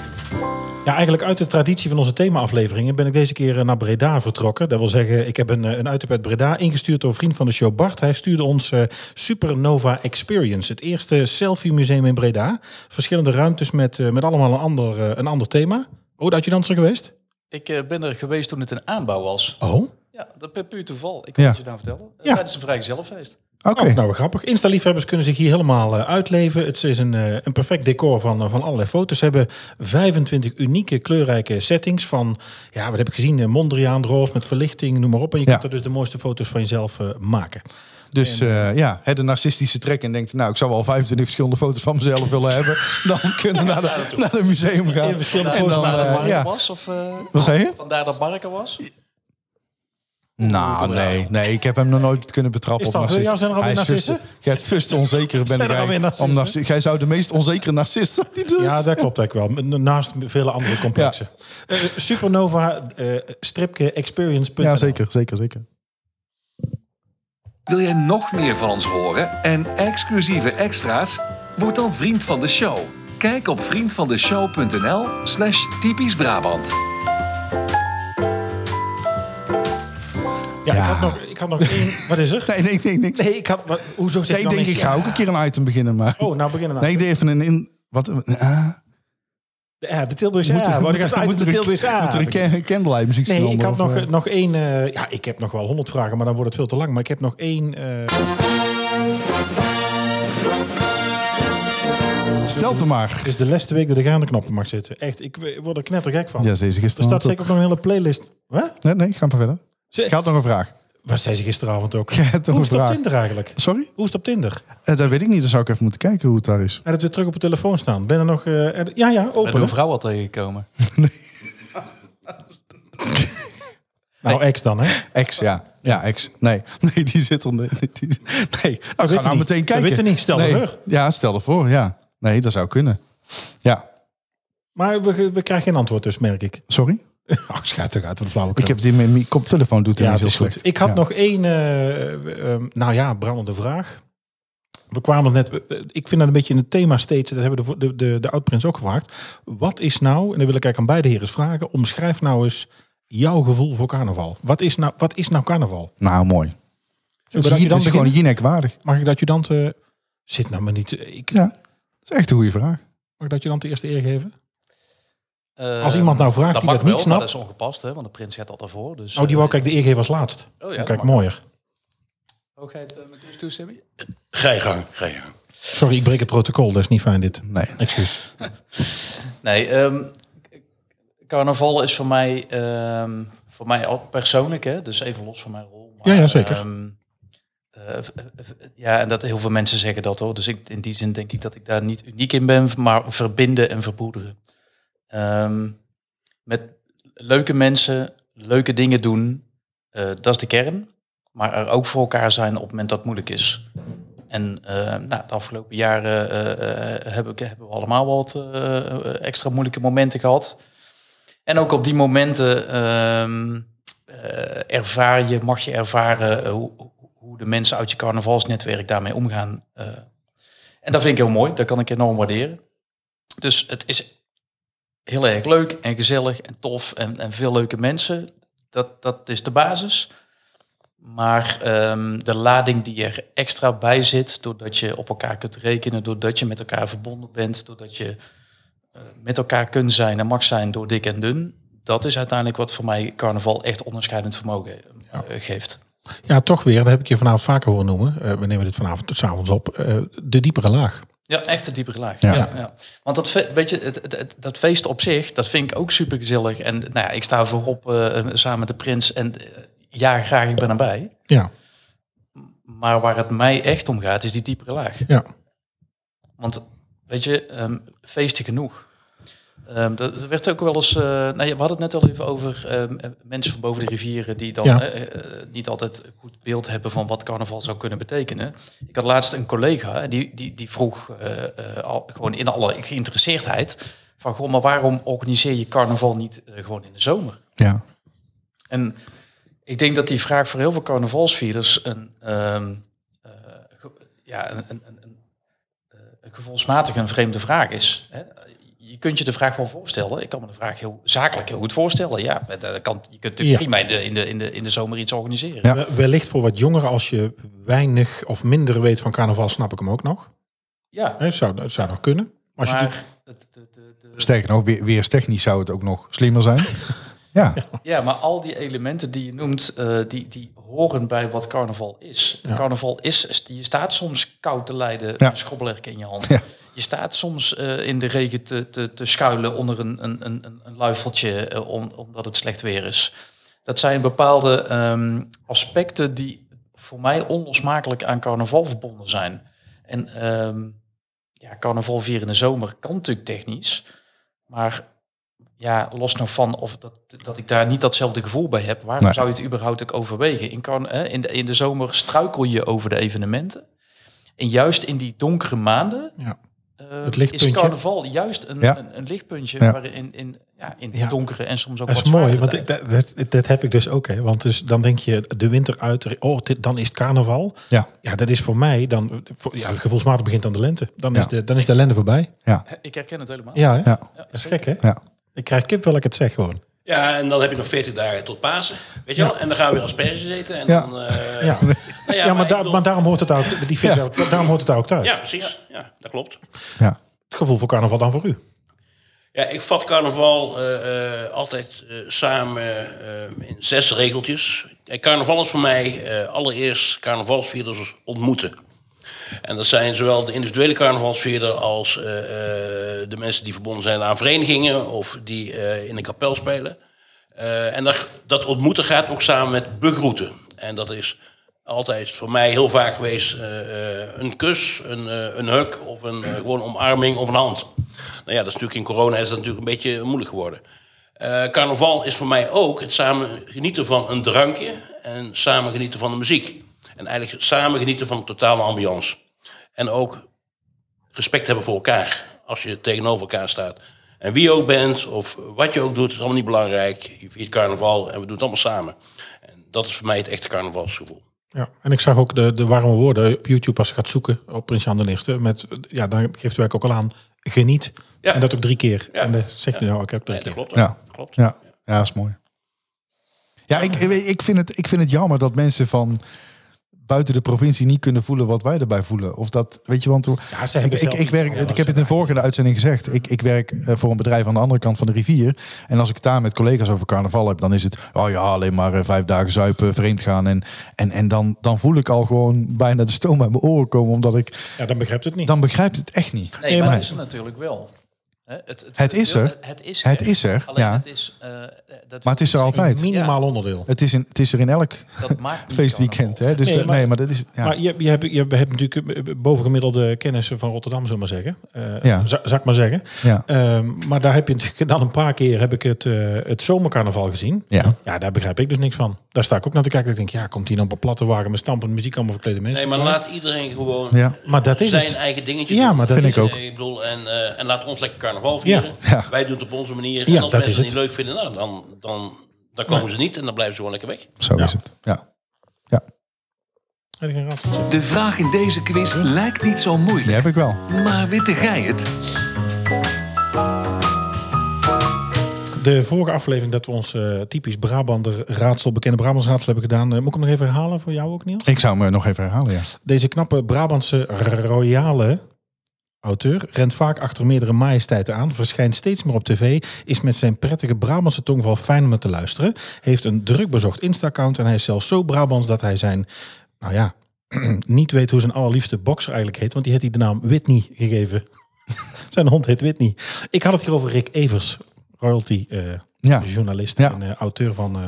Ja, eigenlijk uit de traditie van onze thema-afleveringen ben ik deze keer eh, naar Breda vertrokken. Dat wil zeggen, ik heb een, eh, een uittip uit Breda ingestuurd door een vriend van de show Bart. Hij stuurde ons eh, Supernova Experience, het eerste selfie-museum in Breda. Verschillende ruimtes met, met allemaal een ander, een ander thema. Oh, had je dan er geweest? Ik ben er geweest toen het een aanbouw was. Oh, Ja, dat per puur toeval. Ik kan Ja. het je nou vertellen. Ja. Tijdens een vrijgezellenfeest. Oké. Oh, nou, grappig. Insta-liefhebbers kunnen zich hier helemaal eh, uitleven. Het is een, eh, een perfect decor van, eh, van allerlei foto's. Ze hebben 25 unieke kleurrijke settings van, ja, wat heb ik gezien? Mondriaan, roos met verlichting, noem maar op. En je Ja. kunt er dus de mooiste foto's van jezelf eh, maken. Dus eh, ja, de narcistische trek en denkt... nou, ik zou wel 25 verschillende foto's van mezelf willen hebben. Dan kunnen we naar, de, naar het museum gaan. Even verschillende En dan, ja. was? Of, eh, Wat zei je? Vandaar dat Marken was? Nou, nee, nee, ik heb hem nog nooit kunnen betrappen Is op dat voor jou? narcisten. Zijn er alweer Hij is narcissen? vust- Jij het vust onzekere ben narcissen? Om Jij zou de meest onzekere narcist zijn. is. Ja, dat klopt eigenlijk wel. Naast vele andere complexen. Eh, Supernova eh stripke experience. Ja, zeker, zeker, zeker. Wil jij nog meer van ons horen en exclusieve extra's? Word dan vriend van de show. Kijk op vriendvandeshow.nl slash typisch Brabant. Ja, Ja. Ik, had nog, ik had nog één... Wat is er? Nee, nee, nee, niks. Nee, ik had... Wat, hoezo zeg Nee, ik denk, niks? ik ga ook een keer een item beginnen, maar... Oh, nou beginnen we. Nee, ik deed even een... In, wat, ah, Ja, de Tilburgse moet A. er- Wou moet er- de er Tilburgse A. moet er een ca- candlelight muziek Nee, ik had nog, of, nog één... eh, ja, ik heb nog wel honderd vragen, maar dan wordt het veel te lang. Maar ik heb nog één... eh, Stel het maar. Het is de laatste week dat ik aan de knoppen mag zitten. Echt, ik word er knettergek van. Ja, ze er gisteravond staat zeker ook. ook nog een hele playlist. Wat? Nee, nee, ga maar verder. Ik had nog een vraag. Wat zei ze gisteravond ook? Hoe is het op. Tinder eigenlijk? Sorry? Hoe is het op Tinder? Eh, dat weet ik niet. Dan zou ik even moeten kijken hoe het daar is. Hij heeft weer terug op de telefoon staan. Ben er nog... eh, er- ja, ja, Ben open. er een vrouw al tegengekomen? Nou, ex dan, hè? Ex, ja. Ja, ex. Nee, nee die zit er... Nee, die- nee. nou, ik ga nou niet. meteen Dat kijken. weet je niet. Stel nee. ervoor. Ja, stel ervoor, ja. Nee, dat zou kunnen. Ja. Maar we, we krijgen geen antwoord dus, merk ik. Sorry? Ach, schijt toch uit, wat een flauwe Ik heb die met mijn koptelefoon doet Ja, het is goed. slecht. Ik had Ja. nog één, eh, nou ja, brandende vraag. We kwamen net, eh, ik vind dat een beetje in het thema steeds, dat hebben de, de, de, de oud-prins ook gevraagd. Wat is nou, en dan wil ik eigenlijk aan beide heren vragen, omschrijf nou eens jouw gevoel voor carnaval. Wat is nou, wat is nou carnaval? Nou, mooi. Dat je dan is gewoon? Jinek waardig. Mag ik dat je dan te, zit nou maar niet, ik, Ja, dat is echt een goede vraag. mag ik dat je dan de eerste eer geven? Eh, Als iemand nou vraagt dat die mag dat niet wel, snapt. Maar dat is ongepast, hè? Want de prins gaat al daarvoor. Dus, Oh, die wou ik eigenlijk de geven als laatst. Oh ja, dat kijk, mooier. Ook ga je het eh, met ons toestemmen? Ga je gang, ga je gang. Sorry, ik breek het protocol, dat is niet fijn dit. Nee. Excuus. Nee, ehm, carnaval is voor mij, ehm, voor mij al persoonlijk, hè? dus even los van mijn rol. Ja, ja, zeker. ehm, eh, ja, en dat heel veel mensen zeggen dat hoor. Dus ik, in die zin denk ik dat ik daar niet uniek in ben, maar verbinden en verbroederen. Ehm, met leuke mensen, leuke dingen doen, eh, dat is de kern. Maar er ook voor elkaar zijn op het moment dat het moeilijk is. En eh, nou, de afgelopen jaren eh, heb ik, hebben we allemaal wat extra moeilijke momenten gehad. En ook op die momenten ehm, eh, ervaar je, mag je ervaren hoe, hoe- de mensen uit je carnavalsnetwerk daarmee omgaan. en dat vind ik heel mooi, dat kan ik enorm waarderen. Dus het is heel erg leuk en gezellig en tof en, en veel leuke mensen. Dat, dat is de basis. Maar ehm, de lading die er extra bij zit, doordat je op elkaar kunt rekenen, doordat je met elkaar verbonden bent, doordat je eh, met elkaar kunt zijn en mag zijn door dik en dun, dat is uiteindelijk wat voor mij carnaval echt onderscheidend vermogen eh, geeft. Ja, toch weer, dat heb ik je vanavond vaker horen noemen. Eh, we nemen dit vanavond tot 's avonds op. de diepere laag. Ja, echt een diepere laag. Ja. Ja. Ja, Want dat, weet je, het, het, het- dat feest op zich, dat vind ik ook super gezellig. En nou ja, ik sta voorop eh, samen met de prins en eh, ja, graag, ik ben erbij. Ja, Maar waar het mij echt om gaat, is die diepere laag. ja. Want weet je, ehm, feesten genoeg. Ehm, er er werd ook wel eens, nou ja, we hadden het net al even over ehm, eh, mensen van boven de rivieren die dan Ja. eh, niet altijd een goed beeld hebben van wat carnaval zou kunnen betekenen. Ik had laatst een collega die, die, die vroeg al, gewoon in alle geïnteresseerdheid van, goh, maar waarom organiseer je carnaval niet gewoon in de zomer? Ja. En ik denk dat die vraag voor heel veel carnavalsvierders een, ge- ja, een, een, een, een gevoelsmatig een vreemde vraag is. Hè? Je kunt je de vraag wel voorstellen. Ik kan me de vraag heel zakelijk heel goed voorstellen. Ja, dat kan, je kunt natuurlijk Ja. prima in de, in, de, in, de, in de zomer iets organiseren. Ja. Wellicht voor wat jongeren, als je weinig of minder weet van carnaval, snap ik hem ook nog. Ja, Hè, zou, het zou nog kunnen. Maar als je maar, het- de, de, de, Sterker nog, weer, weerstechnisch zou het ook nog slimmer zijn. Ja, Ja, maar al die elementen die je noemt, eh, die, die horen bij wat carnaval is. Ja. Carnaval is, je staat soms koud te lijden, Ja. een schobbelerk in je hand. Ja. Je staat soms eh, in de regen te, te, te schuilen onder een, een, een, een- luifeltje, eh, om, omdat het slecht weer is. Dat zijn bepaalde ehm, aspecten die voor mij onlosmakelijk aan carnaval verbonden zijn. En ehm, ja, carnaval vieren in de zomer kan natuurlijk technisch, maar ja, los nog van of dat, dat ik daar niet datzelfde gevoel bij heb, waarom Nee. zou je het überhaupt ook overwegen? In, kan, hè, in, de, in de zomer struikel je over de evenementen. En juist in die donkere maanden Ja. Eh, Het lichtpuntje. is carnaval juist een, Ja. een, een lichtpuntje Ja. waarin in, ja, in Ja. donkere en soms ook Dat wat is mooi, want ik, dat, dat, dat heb ik dus ook. Hè. Want dus, dan denk je de winter uit, oh, dit, dan is het carnaval. ja, Ja, dat is voor mij dan, voor, ja, gevoelsmatig begint dan de lente. Dan, Ja. is, de, dan is de lende voorbij. ja, Ik herken het helemaal. Ja, hè? ja. dat is gek hè? ja. Ik krijg kip wel ik het zeg gewoon. Ja, en dan heb je nog 40 dagen tot Pasen. Weet je wel? En dan gaan we weer asperges eten. En Ja. dan, eh, Ja, nou ja, maar, ik daar- bedoel- maar daarom hoort het ook, die vind ik- daarom hoort het ook thuis. Ja, precies. Ja, dat klopt. Ja. Het gevoel voor carnaval dan voor u. Ja, ik vat carnaval eh, eh, altijd samen in zes regeltjes. Kijk, carnaval is voor mij allereerst carnavalsvierders ontmoeten. En dat zijn zowel de individuele carnavalsvierder als eh, eh, de mensen die verbonden zijn aan verenigingen of die eh, in een kapel spelen. En dat, dat ontmoeten gaat ook samen met begroeten. En dat is altijd voor mij heel vaak geweest een kus, een, een huk of een gewoon omarming of een hand. Nou ja, dat is natuurlijk in corona is dat natuurlijk een beetje moeilijk geworden. Carnaval is voor mij ook het samen genieten van een drankje en samen genieten van de muziek. En eigenlijk samen genieten van de totale ambiance. En ook respect hebben voor elkaar als je tegenover elkaar staat. En wie je ook bent of wat je ook doet, is allemaal niet belangrijk. Je viert carnaval en we doen het allemaal samen. En dat is voor mij het echte carnavalsgevoel. Ja, en ik zag ook de, de warme woorden op YouTube als je gaat zoeken op Prins Jan de Eerste. Met, ja, dan geeft werk ook al aan, geniet. Ja. En dat ook drie keer. Ja. En dan zegt hij nou, ik heb drie Nee, dat keer. klopt. Ja. Dat klopt. Ja, ja, dat is mooi. Ja, ik, ik, vind het, ik vind het jammer dat mensen van buiten de provincie niet kunnen voelen wat wij erbij voelen. Of dat, weet je, want Ja, ik, ik, werk, ik heb het in de vorige uitzending gezegd. Ik, ik werk eh, voor een bedrijf aan de andere kant van de rivier. En als ik het daar met collega's over carnaval heb, dan is het, oh ja, alleen maar eh, vijf dagen zuipen, vreemd gaan. En, en, en dan, dan voel ik al gewoon bijna de stoom uit mijn oren komen, omdat ik, Ja, dan begrijpt het niet. dan begrijpt het echt niet. Nee, maar het is er natuurlijk wel. Hè, Het, Het is er. Het is Het is er, Alleen ja. het is... eh, dat Maar het is er altijd. zeggen, Minimaal onderdeel. Het is, in, het is er in elk Dat maakt feestweekend. Hè? Dus Nee, dat- maar- nee, maar dat is. Ja. Maar je, je, hebt, je hebt natuurlijk eh, bovengemiddelde kennissen van Rotterdam, zullen maar zeggen. Eh Ja. za- Zal ik maar zeggen. ja. Ehm, maar daar heb je natuurlijk dan een paar keer heb ik het, eh, het zomercarnaval gezien. Ja. Ja, daar begrijp ik dus niks van. Daar sta ik ook naar te kijken. Ik denk, ja, komt hier nou op een platte wagen met stampende muziek allemaal verklede mensen? Nee, maar laat iedereen gewoon Ja. Maar dat is zijn het. eigen dingetje Ja, maar dat Vind ik ook. Eh, Ik bedoel, en, eh, en laat ons lekker carnaval vieren. Ja. Wij doen het op onze manier. Ja, en als dat mensen is het het. niet leuk vinden, nou, dan, dan, dan komen ze niet en dan blijven ze gewoon lekker weg. Zo is het. Ja. Ja? De vraag in deze quiz lijkt niet zo die moeilijk. heb ik wel. Maar witte gij het? De vorige aflevering dat we ons eh, typisch Brabander raadsel, bekende Brabants raadsel hebben gedaan. eh, moet ik hem nog even herhalen voor jou ook, Niels? Ik zou hem eh, nog even herhalen. Ja. Deze knappe Brabantse royale auteur rent vaak achter meerdere majesteiten aan, verschijnt steeds meer op tv, is met zijn prettige Brabantse tongval fijn om te luisteren, heeft een druk bezocht Insta-account en hij is zelfs zo Brabants dat hij zijn, nou ja, niet weet hoe zijn allerliefste bokser eigenlijk heet, want die heeft hij de naam Whitney gegeven. zijn hond heet Whitney. Ik had het hier over Rick Evers, royalty eh, Ja. journalist en eh, auteur van, eh,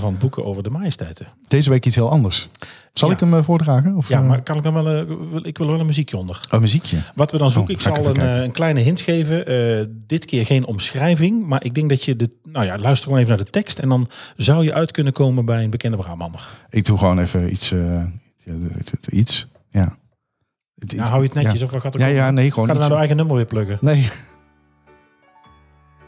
van boeken over de majesteiten. Deze week iets heel anders. Zal Ja. ik hem eh, voordragen? Of, Ja, eh, maar kan ik dan wel, ik wil wel een muziekje onder. Oh, muziekje. Wat we dan zoeken, Oh, ik zal een, een kleine hint geven. Dit keer geen omschrijving, maar ik denk dat je de, nou ja, luister gewoon even naar de tekst en dan zou je uit kunnen komen bij een bekende Brabander. Ik doe gewoon even iets. iets. Ja. Nou, hou je het netjes ja. of wat gaat er Ja, ja, nee, gewoon Ga iets. nou de eigen nummer weer pluggen. Nee.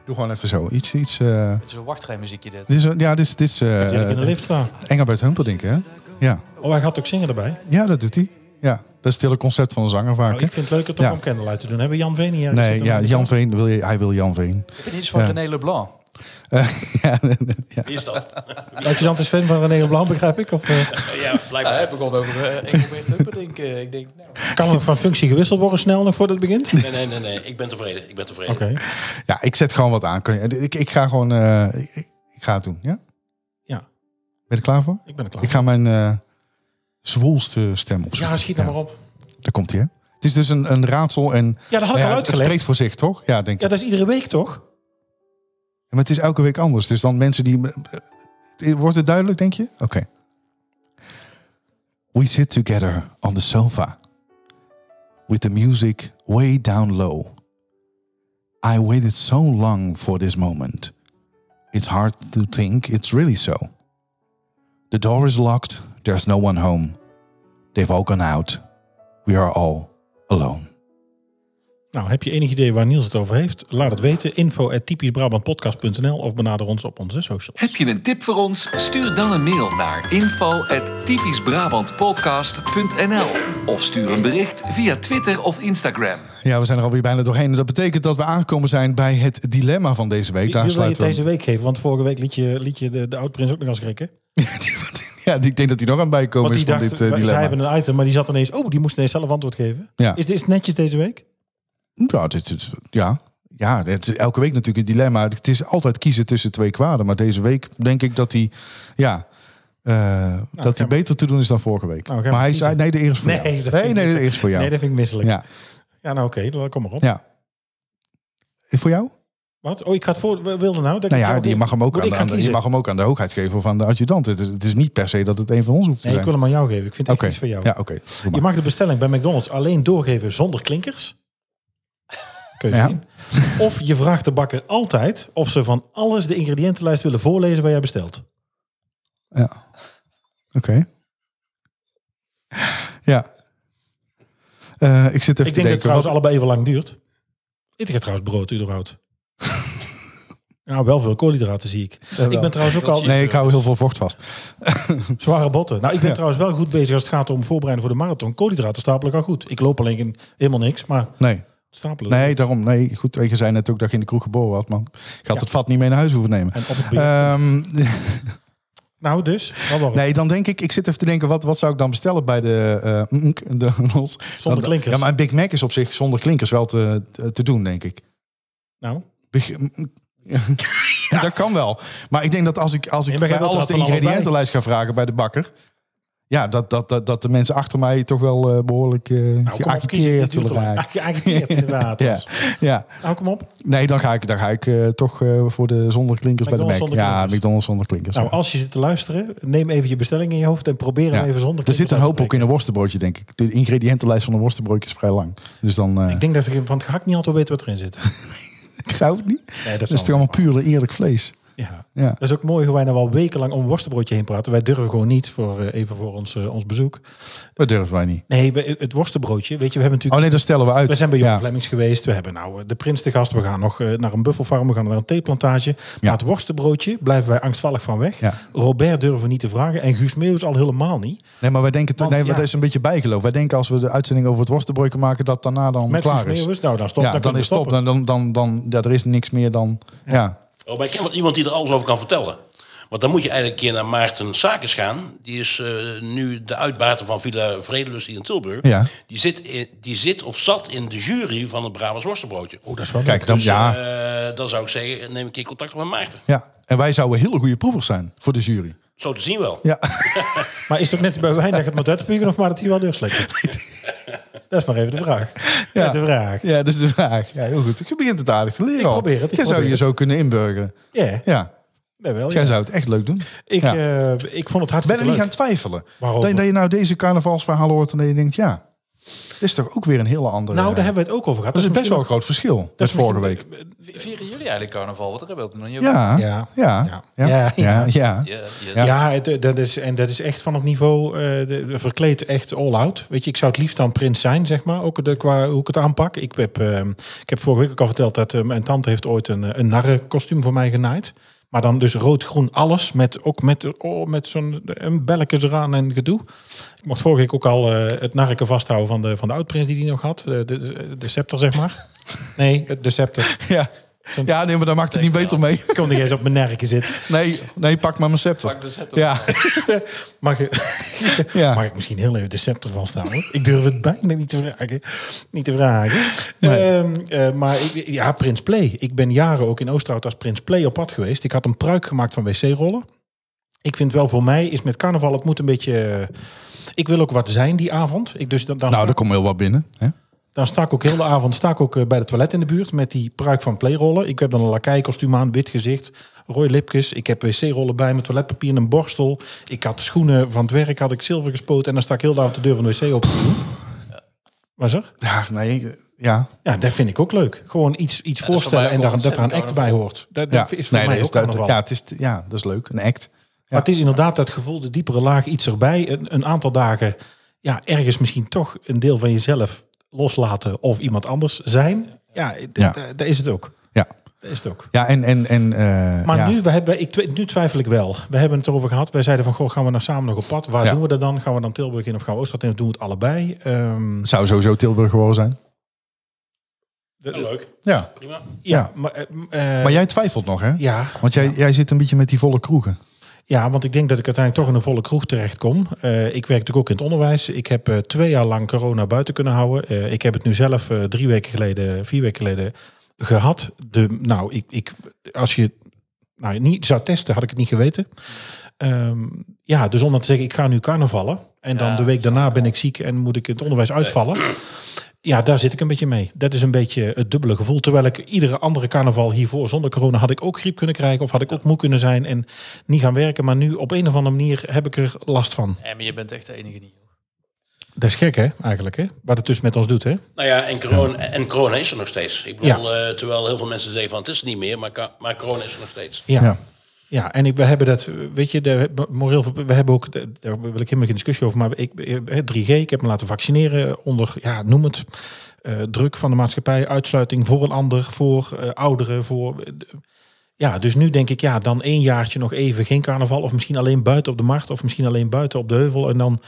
Doe gewoon even zo. Iets, iets. eh, Het is een wachtrijmuziekje dit. dit is, ja, dit is, dit is eh, je in de lift staan. Engelbert Humperdinck, hè? Ja. Oh, hij gaat ook zingen erbij. ja, dat doet hij. Ja, dat is het hele concept van een zanger vaak. Nou, ik vind het leuker toch Ja. om Candlelight te doen. Hebben we Jan Veen hier? nee, ja, Jan? Veen, wil je, hij wil Jan Veen. Ik ben iets van Ja. René Leblanc. Eh, ja, ja. Wie is dat? Adjudant is fan van René Blanc, begrijp ik? Of eh, ja, blijkbaar. hij begon over uh, Engelbert Humperdinck. eh, ik denk, nou... kan er van functie gewisseld worden snel nog voordat het begint? Nee, nee, nee, nee. Ik ben tevreden. Ik ben tevreden. Oké. ja, ik zet gewoon wat aan. Kan je- Ik, ik ga gewoon. eh, ik, ik ga het doen. Ja? Ja. Ben je er klaar voor? Ik ben er klaar Ik ga mijn eh zwoelste stem opzoeken. Ja, schiet er maar op. Daar komt hij, hè? Het is dus een, een raadsel en... Ja, dat had ik Nou ja, al het uitgelegd. spreekt voor zich, toch? Ja, denk ik. Ja, dat is iedere week toch? Maar het is elke week anders. Dus dan mensen die... eh, Wordt het duidelijk, denk je? Oké. We sit together on the sofa. With the music way down low. I waited so long for this moment. It's hard to think it's really so. The door is locked. There's no one home. They've all gone out. We are all alone. Nou, heb je enig idee waar Niels het over heeft? Laat het weten. Info at typischbrabantpodcast.nl of benader ons op onze socials. Heb je een tip voor ons? Stuur dan een mail naar info@typischbrabantpodcast.nl of stuur een bericht via Twitter of Instagram. ja, we zijn er alweer bijna doorheen. En dat betekent dat we aangekomen zijn bij het dilemma van deze week. Die Daar wil je het we... deze week geven, want vorige week liet je, liet je de, de oud-prins ook nog eens schrikken. Ja, ik denk dat die nog aan bijkomen is die van dacht, dit wij- dilemma. zij hebben een item, maar die zat ineens, oh, die moest ineens zelf antwoord geven. Ja. Is dit netjes deze week? Ja, dit is, ja. ja, het is elke week natuurlijk een dilemma. Het is altijd kiezen tussen twee kwaden. Maar deze week denk ik dat hij, ja, eh, dat hij beter te doen is dan vorige week. Nou, maar hij zei, nee, de eerste voor Nee, jou. Nee, ik nee, de eerste voor jou. Nee, dat vind ik misselijk. Ja, ja, nou oké, dan kom maar op. ja. Voor jou? Wat? Oh, ik ga het voor. Wilde nou? Dat ik Nou ja, je mag hem ook, aan ik de, gaan aan de- je mag hem ook aan de hoogheid geven aan de adjudant. Het is, het is niet per se dat het een van ons hoeft te Nee, ik zijn. wil hem aan jou geven. Ik vind het iets voor jou. ja, oké. Je mag de bestelling bij McDonald's alleen doorgeven zonder klinkers. Keuze Ja. Of je vraagt de bakker altijd of ze van alles de ingrediëntenlijst willen voorlezen waar jij bestelt. Ja. Oké. Ja. Eh, ik zit even Ik te denk dat het denken. trouwens wat- allebei even lang duurt. Eet ik trouwens brood überhaupt? nou, wel veel koolhydraten zie ik. ik ben trouwens ook al Nee, ik hou heel veel vocht vast. zware botten. Nou, ik ben Ja. trouwens wel goed bezig als het gaat om voorbereiden voor de marathon. Koolhydraten stapelen al goed. Ik loop alleen geen- helemaal niks, maar Nee. Stapelen. Nee, daarom. Nee, goed. Je zei net ook dat je in de kroeg geboren had, man. Had het vat niet mee naar huis hoeven nemen. En op het beeld. Ehm, nou, dus. Nee, dan denk ik, ik zit even te denken, wat, wat zou ik dan bestellen bij de, de Nols? Zonder klinkers. Ja, maar een Big Mac is op zich zonder klinkers wel te, te doen, denk ik. Nou, Big- mm, Ja, dat kan wel. Maar ik denk dat als ik, als ik Nee, bij alles de ingrediëntenlijst ga vragen bij de bakker... Ja, dat, dat, dat, dat de mensen achter mij toch wel eh, behoorlijk nou kies. geagiteerd zullen raken. Geagiteerd inderdaad. Ja, ja. Nou, kom op. Nee, dan ga ik, dan ga ik eh, toch voor de zonder klinkers bij de Mac. Ja, klinkers. McDonald's zonder klinkers. Nou, ja. als je zit te luisteren, neem even je bestelling in je hoofd en probeer hem even zonder Er zit een klinkers hoop ook in een worstenbroodje, denk ik. De ingrediëntenlijst van een worstenbroodje is vrij lang. Dus dan... Ik denk dat je van het gehakt niet altijd weet wat erin zit. zou het niet? Nee, Dat is toch allemaal puur eerlijk vlees? Ja. Ja. Dat is ook mooi hoe wij nou al wekenlang om een worstenbroodje heen praten. Wij durven gewoon niet, voor, eh, even voor ons, eh, ons bezoek. Dat durven wij niet. Nee, we- het worstenbroodje, weet je, we hebben Oh natuurlijk... nee, dat stellen we uit. We zijn bij Johan ja. Geweest. We hebben nou eh, de prins te gast. We gaan nog naar een buffelfarm. We gaan naar een theeplantage. Maar Ja. het worstenbroodje blijven wij angstvallig van weg. Ja. Robert durven we niet te vragen. En Guus Meeuws al helemaal niet. Nee, maar wij denken toch, nee, dat is een beetje bijgeloof. Wij denken als we de uitzending over het worstenbroodje maken, dat daarna dan Met klaar Guus is. Nou, dan stop. ja, dan, dan is we het top. stoppen. Dan, dan, dan, ja, er is niks meer dan. Ja. Oh, maar ik ken wel iemand die er alles over kan vertellen. Want dan moet je eigenlijk een keer naar Maarten Sakens gaan. Die is eh, nu de uitbater van Villa Vredelust hier in Tilburg. Ja. Die, zit in, die zit of zat in de jury van het Brabants worstenbroodje. Oh, dat is wel Kijk, dan, Dus ja, eh, dan zou ik zeggen, neem een keer contact op met Maarten. ja. En wij zouden hele goede proevers zijn voor de jury. Zo te zien wel. Ja. Maar is het ook net bij wijn dat het moet of maar dat hij wel deurslikken? dat is maar even de vraag. Ja. Dat is de vraag. ja, dat is de vraag. Ja, heel goed. Je begint het aardig te leren. Ik probeer het, ik Jij zou je het. zo kunnen inburgeren. Ja, Ja, dat wel. jij Ja. zou het echt leuk doen. Ik, Ja. eh, ik vond het Ben hartstikke je niet leuk. gaan twijfelen? Waarover? Dat, dat je nou deze carnavalsverhalen hoort en dat je denkt, ja, dit is toch ook weer een hele andere... Nou, daar hebben we het ook over gehad. dat is best wel een groot verschil met vorige week. Vieren jullie eigenlijk carnaval? Wat hebben we ook nog niet Ja, Ja. ja, Ja. ja, Ja, ja, ja. Ja, Ja. ja. Ja, het, dat is, en dat is echt van het niveau, eh, de, de verkleed echt all out. Weet je, ik zou het liefst dan prins zijn, zeg maar. Ook de, qua hoe ik het aanpak. Ik heb, eh, ik heb vorige week ook al verteld dat eh, mijn tante heeft ooit een, eh, een narrenkostuum voor mij genaaid. Maar dan dus rood-groen alles, met, ook met, oh, met zo'n belletjes eraan en gedoe. Ik mocht vorige week ook al eh, het narken vasthouden van de, van de oud-prins die die nog had. De, de, de scepter, zeg maar. Nee, de scepter. Ja. Ja, nee, maar daar maakt het niet beter mee. Ik kon niet eens op mijn nerken zitten. Nee, nee, pak maar mijn scepter. Pak de scepter. Ja, Mag, je, ja. mag ik misschien heel even de scepter vasthouden? Ik durf het bijna niet te vragen. Niet te vragen. Nee. Ehm, eh, maar ik, ja, Prins Play. Ik ben jaren ook in Oosterhout als Prins Play op pad geweest. Ik had een pruik gemaakt van wc-rollen. Ik vind wel voor mij is met carnaval het moet een beetje... eh, ik wil ook wat zijn die avond. Ik, dus dan, dan, Nou, er komt heel wat binnen. Hè? Dan sta ik ook heel de avond sta ik ook eh, bij de toilet in de buurt met die pruik van playrollen. Ik heb dan een lakij-kostuum aan, wit gezicht, rode lipjes. Ik heb wc-rollen bij me, toiletpapier en een borstel. Ik had schoenen van het werk, had ik zilver gespoten en dan sta ik heel de avond de deur van de wc open doen. Was er? Ja, nee, ja. Ja, dat vind ik ook leuk. Gewoon iets, iets voor voorstellen en daar, dat er een act bij hoort. Dat, ja. is voor nee, mij ook dat- ja, het is, ja, dat is leuk. Een act. Maar het is inderdaad dat gevoel, de diepere laag, iets erbij. Een, een aantal dagen, ja, ergens misschien toch een deel van jezelf loslaten of iemand anders zijn. Ja, d- Ja. d- dat is het ook. Ja, is het ook. ja en... en, en eh, Maar ja. nu, we hebben, ik, nu twijfel ik wel. We hebben het erover gehad. Wij zeiden van, goh, gaan we nou samen nog op pad? Waar Ja. doen we dat dan? Gaan we dan Tilburg in of gaan we Oosterhout in? Of doen we het allebei? Ehm, zou sowieso Tilburg geworden zijn. Ja, leuk. Ja. Prima. Ja, maar, eh, eh, Maar jij twijfelt nog, hè? ja, Want jij, jij zit een beetje met die volle kroegen. Ja, want ik denk dat ik uiteindelijk toch in een volle kroeg terechtkom. Eh ik werk natuurlijk ook in het onderwijs. Ik heb eh, twee jaar lang corona buiten kunnen houden. Eh, ik heb het nu zelf drie weken geleden, vier weken geleden gehad. De, nou, ik, ik, als je nou, niet zou testen, had ik het niet geweten. Ehm, ja, dus om dan te zeggen, ik ga nu carnavallen. En dan Ja. de week daarna ben ik ziek en moet ik het onderwijs uitvallen. Ja, daar zit ik een beetje mee. Dat is een beetje het dubbele gevoel. Terwijl ik iedere andere carnaval hiervoor zonder corona had ik ook griep kunnen krijgen. Of had ik ook moe kunnen zijn en niet gaan werken. Maar nu op een of andere manier heb ik er last van. Ja, maar je bent echt de enige niet. Dat is gek hè, eigenlijk hè. Wat het dus met ons doet hè. Nou ja, en corona, en corona is er nog steeds. Ik bedoel, eh, terwijl heel veel mensen zeggen van het is niet meer, maar, maar corona is er nog steeds. Ja. Ja. Ja. en ik, we hebben dat, weet je, de, moreel, we hebben ook, daar wil ik helemaal geen discussie over, maar ik, eh, 3G, ik heb me laten vaccineren onder, ja, noem het, eh, druk van de maatschappij, uitsluiting voor een ander, voor eh, ouderen, voor... eh, ja, dus nu denk ik, ja, dan één jaartje nog even geen carnaval. Of misschien alleen buiten op de markt. Of misschien alleen buiten op de heuvel. En dan,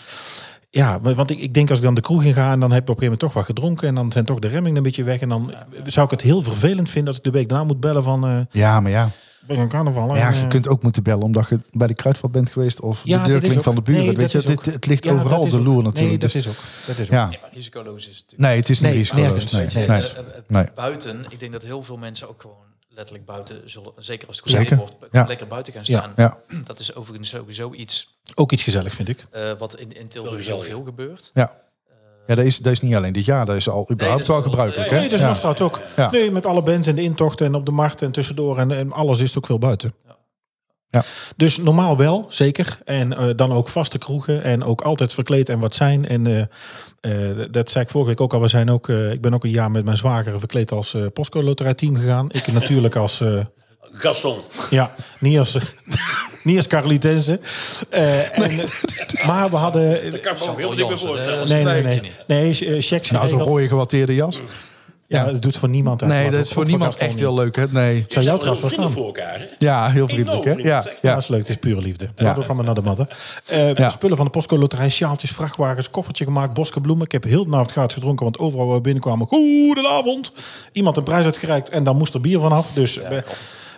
ja, want ik, ik denk als ik dan de kroeg in ga... en dan heb ik op een gegeven moment toch wat gedronken... en dan zijn toch de remmingen een beetje weg. En dan zou ik het heel vervelend vinden als ik de week daarna moet bellen van... eh Ja, maar ja. Ben aan carnaval. ja en, je eh, kunt ook moeten bellen omdat je bij de kruidvat bent geweest. Of ja, de ook- van de buren. nee, weet je, dat is het, ligt ja, overal de loer Nee, natuurlijk. dat Dus- is ook. Dat is ook. ja. Maar risicoloos is het natuurlijk. Nee, het is niet Nee, risicoloos. Nee, nergens. nee. Eh, eh, eh, Nee. Buiten, ik denk dat heel veel mensen ook gewoon letterlijk buiten zullen, zeker als het Zeker, koud wordt, ja. lekker buiten gaan Ja. staan. Ja. Dat is overigens sowieso iets Ook iets gezellig, vind ik. eh, wat in, in Tilburg Heel veel gebeurt. Ja. Ja, dat is, dat is niet alleen dit jaar. Dat is al überhaupt dat is wel gebruikelijk. hè? Nee, dus Ja. nog staat ook. Ja. Nee, met alle bands en de intochten en op de markt en tussendoor en, en alles is het ook veel buiten. Ja. Dus normaal wel, zeker. En eh, dan ook vaste kroegen en ook altijd verkleed en wat zijn. En eh, eh, dat zei ik vorige week ook al. We zijn ook, eh, ik ben ook een jaar met mijn zwager verkleed als eh postcode loterij team gegaan. Ik natuurlijk als, eh, Gaston. ja, niet als, niet als Carlitense. Eh, en, eh, maar we hadden... Dat kan ik me zo heel voorstellen. eh, Nee, nee, nee. Nee, eh, checks Nou, zo'n rode gewatteerde jas. Ja, dat doet voor niemand uit. Nee, dat ook is voor niemand echt heel leuk. Hè? Nee. Zou jou Je zijn trouwens vrienden voor elkaar. Hè? Ja, heel vriendelijk. Hè? Ja, Ja, ja. dat is leuk. Het is pure liefde. Ja. Ja. van mijn naar de madden. Eh, Ja. Spullen van de postcode loterij, sjaaltjes, vrachtwagens, koffertje gemaakt, bosken bloemen. Ik heb heel de avond gratis gedronken, want overal waar we binnenkwamen, goedenavond. Iemand een prijs uitgereikt en dan moest er bier vanaf. Dus, eh,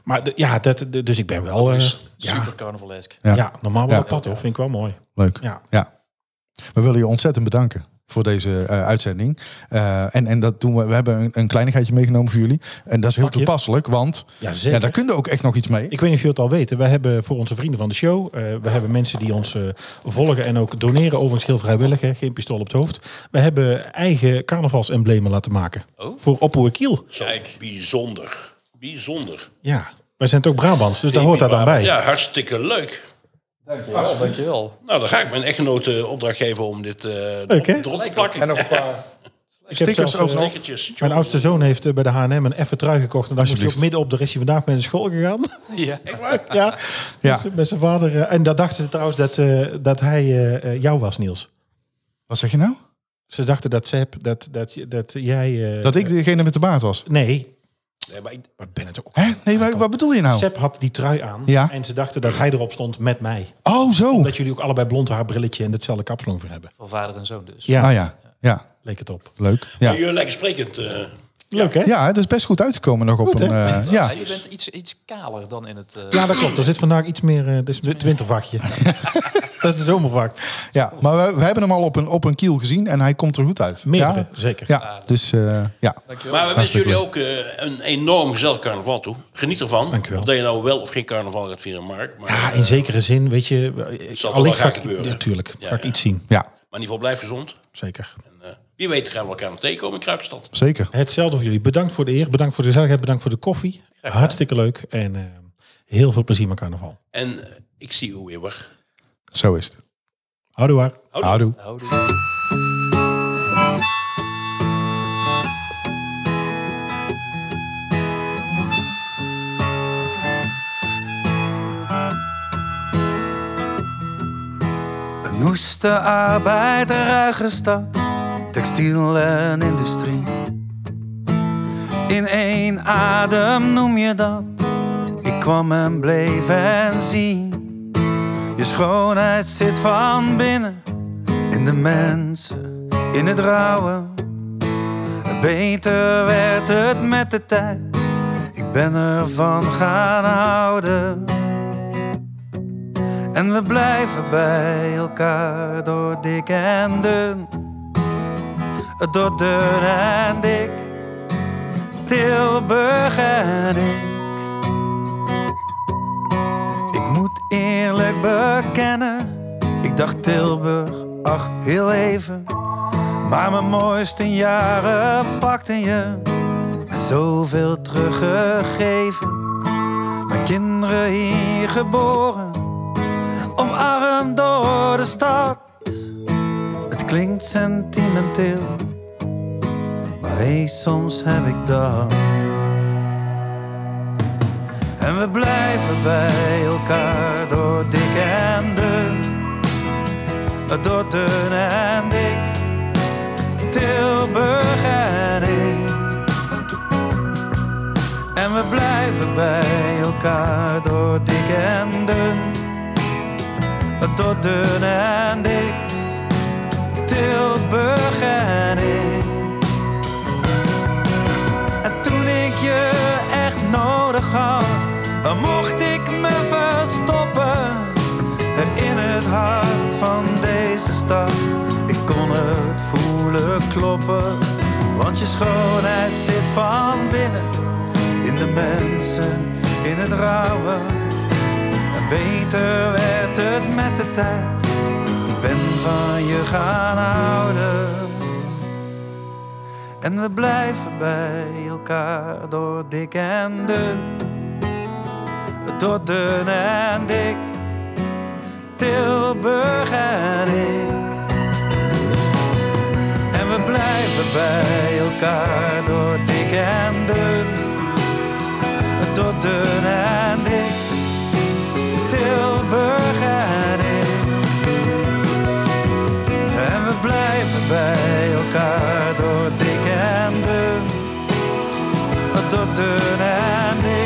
maar de- ja, dat, de- dus ik ben wel... eh, ja, Super carnavalesk. Ja. ja. normaal wel Ja. op pad hoor. Vind ik wel mooi. Leuk. Ja. Ja. We willen je ontzettend bedanken voor deze eh, uitzending. Eh, en, en dat doen we. We hebben een, een kleinigheidje meegenomen voor jullie. En dat is heel toepasselijk, want Ja, daar kun je ook echt nog iets mee. Ik weet niet of jullie het al weten. We hebben voor onze vrienden van de show. eh, we hebben mensen die ons volgen en ook doneren. Overigens heel vrijwillig. Hè, geen pistool op het hoofd. We hebben eigen carnavalsemblemen laten maken. Oh. Voor Oppoe Kiel. Zo bijzonder. Bijzonder. Ja, wij zijn toch Brabants. Dus daar hoort dat dan bij. Ja, hartstikke leuk. Dankjewel. Dankjewel. Nou, dan ga ik mijn echtgenoot eh, opdracht geven om dit eh Leuk, hè? te plakken. En nog een paar Ik heb stickers zelfs, ook eh, nog. Mijn oudste zoon heeft eh, bij de H&M een effe trui gekocht. En dan moest hij midden op. Daar is hij vandaag mee naar school gegaan. Ja. ja, Ja. Met z'n- met zijn vader. en daar dachten ze trouwens dat, eh, dat hij jou was, Niels. Wat zeg je nou? Ze dachten dat Sepp, dat, dat, je- dat jij... eh, Dat ik degene met de baard was. Nee, Nee, maar ik- maar ben het ook. Hè? Nee, maar wat bedoel je nou? Sepp had die trui aan. Ja. En ze dachten dat hij erop stond met mij. Oh, zo. Dat jullie ook allebei blond haar, brilletje en hetzelfde kapsel ongeveer hebben. Van vader en zoon dus. Ja, Ah ja, ja. leek het op. Leuk. Ja. maar jullie lekker sprekend. eh, Leuk hè? ja, het is best goed uitgekomen nog op Goed, een... eh, ja. Ja, je bent iets, iets kaler dan in het... eh, Ja, dat klopt. Er zit vandaag iets meer... eh, dus het wintervakje. dat is de zomervak. ja, maar we, we hebben hem al op een, op een kiel gezien en hij komt er goed uit. Meerdere, Ja, zeker. ja. dus eh, ja. Dankjewel. Maar we wensen jullie ook een enorm gezellig carnaval toe. Geniet ervan. Dankjewel. Of dat je nou wel of geen carnaval gaat vieren, Mark. Maar, Ja, in zekere zin, weet je... Zal toch Allicht wel ga gaan ik... gebeuren. Natuurlijk, Ja, ga ik ja. iets zien. Ja, Maar in ieder geval blijf gezond. Zeker. Wie weet gaan we elkaar nog tegenkomen in Kruipstad. zeker. Hetzelfde voor jullie. Bedankt voor de eer, bedankt voor de gezelligheid, bedankt voor de koffie. Hartstikke leuk en eh, heel veel plezier met carnaval. En eh, ik zie u weer. hoor. Zo is het. Houdoe waar. Houdoe. Houdoe. Houdoe. Een ruige stad, textiel en industrie. In één adem noem je dat. Ik kwam en bleef en zie. Je schoonheid zit van binnen, in de mensen, in het rauwe. Beter werd het met de tijd. Ik ben ervan gaan houden. En we blijven bij elkaar door dik en dun. Door dun en dik. Tilburg en ik. Ik moet eerlijk bekennen. Ik dacht Tilburg, ach heel even. Maar mijn mooiste jaren pakten je. En zoveel teruggegeven. Mijn kinderen hier geboren. Omarmd door de stad. Klinkt sentimenteel. Maar hey, soms heb ik dat. En we blijven bij elkaar door dik en dun. Door dun en dik. Tilburg en ik. En we blijven bij elkaar door dik en dun. Door dun en dik. Tilburg en ik. En toen ik je echt nodig had, mocht ik me verstoppen in het hart van deze stad. Ik kon het voelen kloppen, want je schoonheid zit van binnen in de mensen, in het rauwe. En beter werd het met de tijd. Ik ben van je gaan houden. En we blijven bij elkaar door dik en dun. Door dun en dik, Tilburg en ik. En we blijven bij elkaar door dik en dun. Door dun en dik. láttad a dikendőn, a döntőn elnél.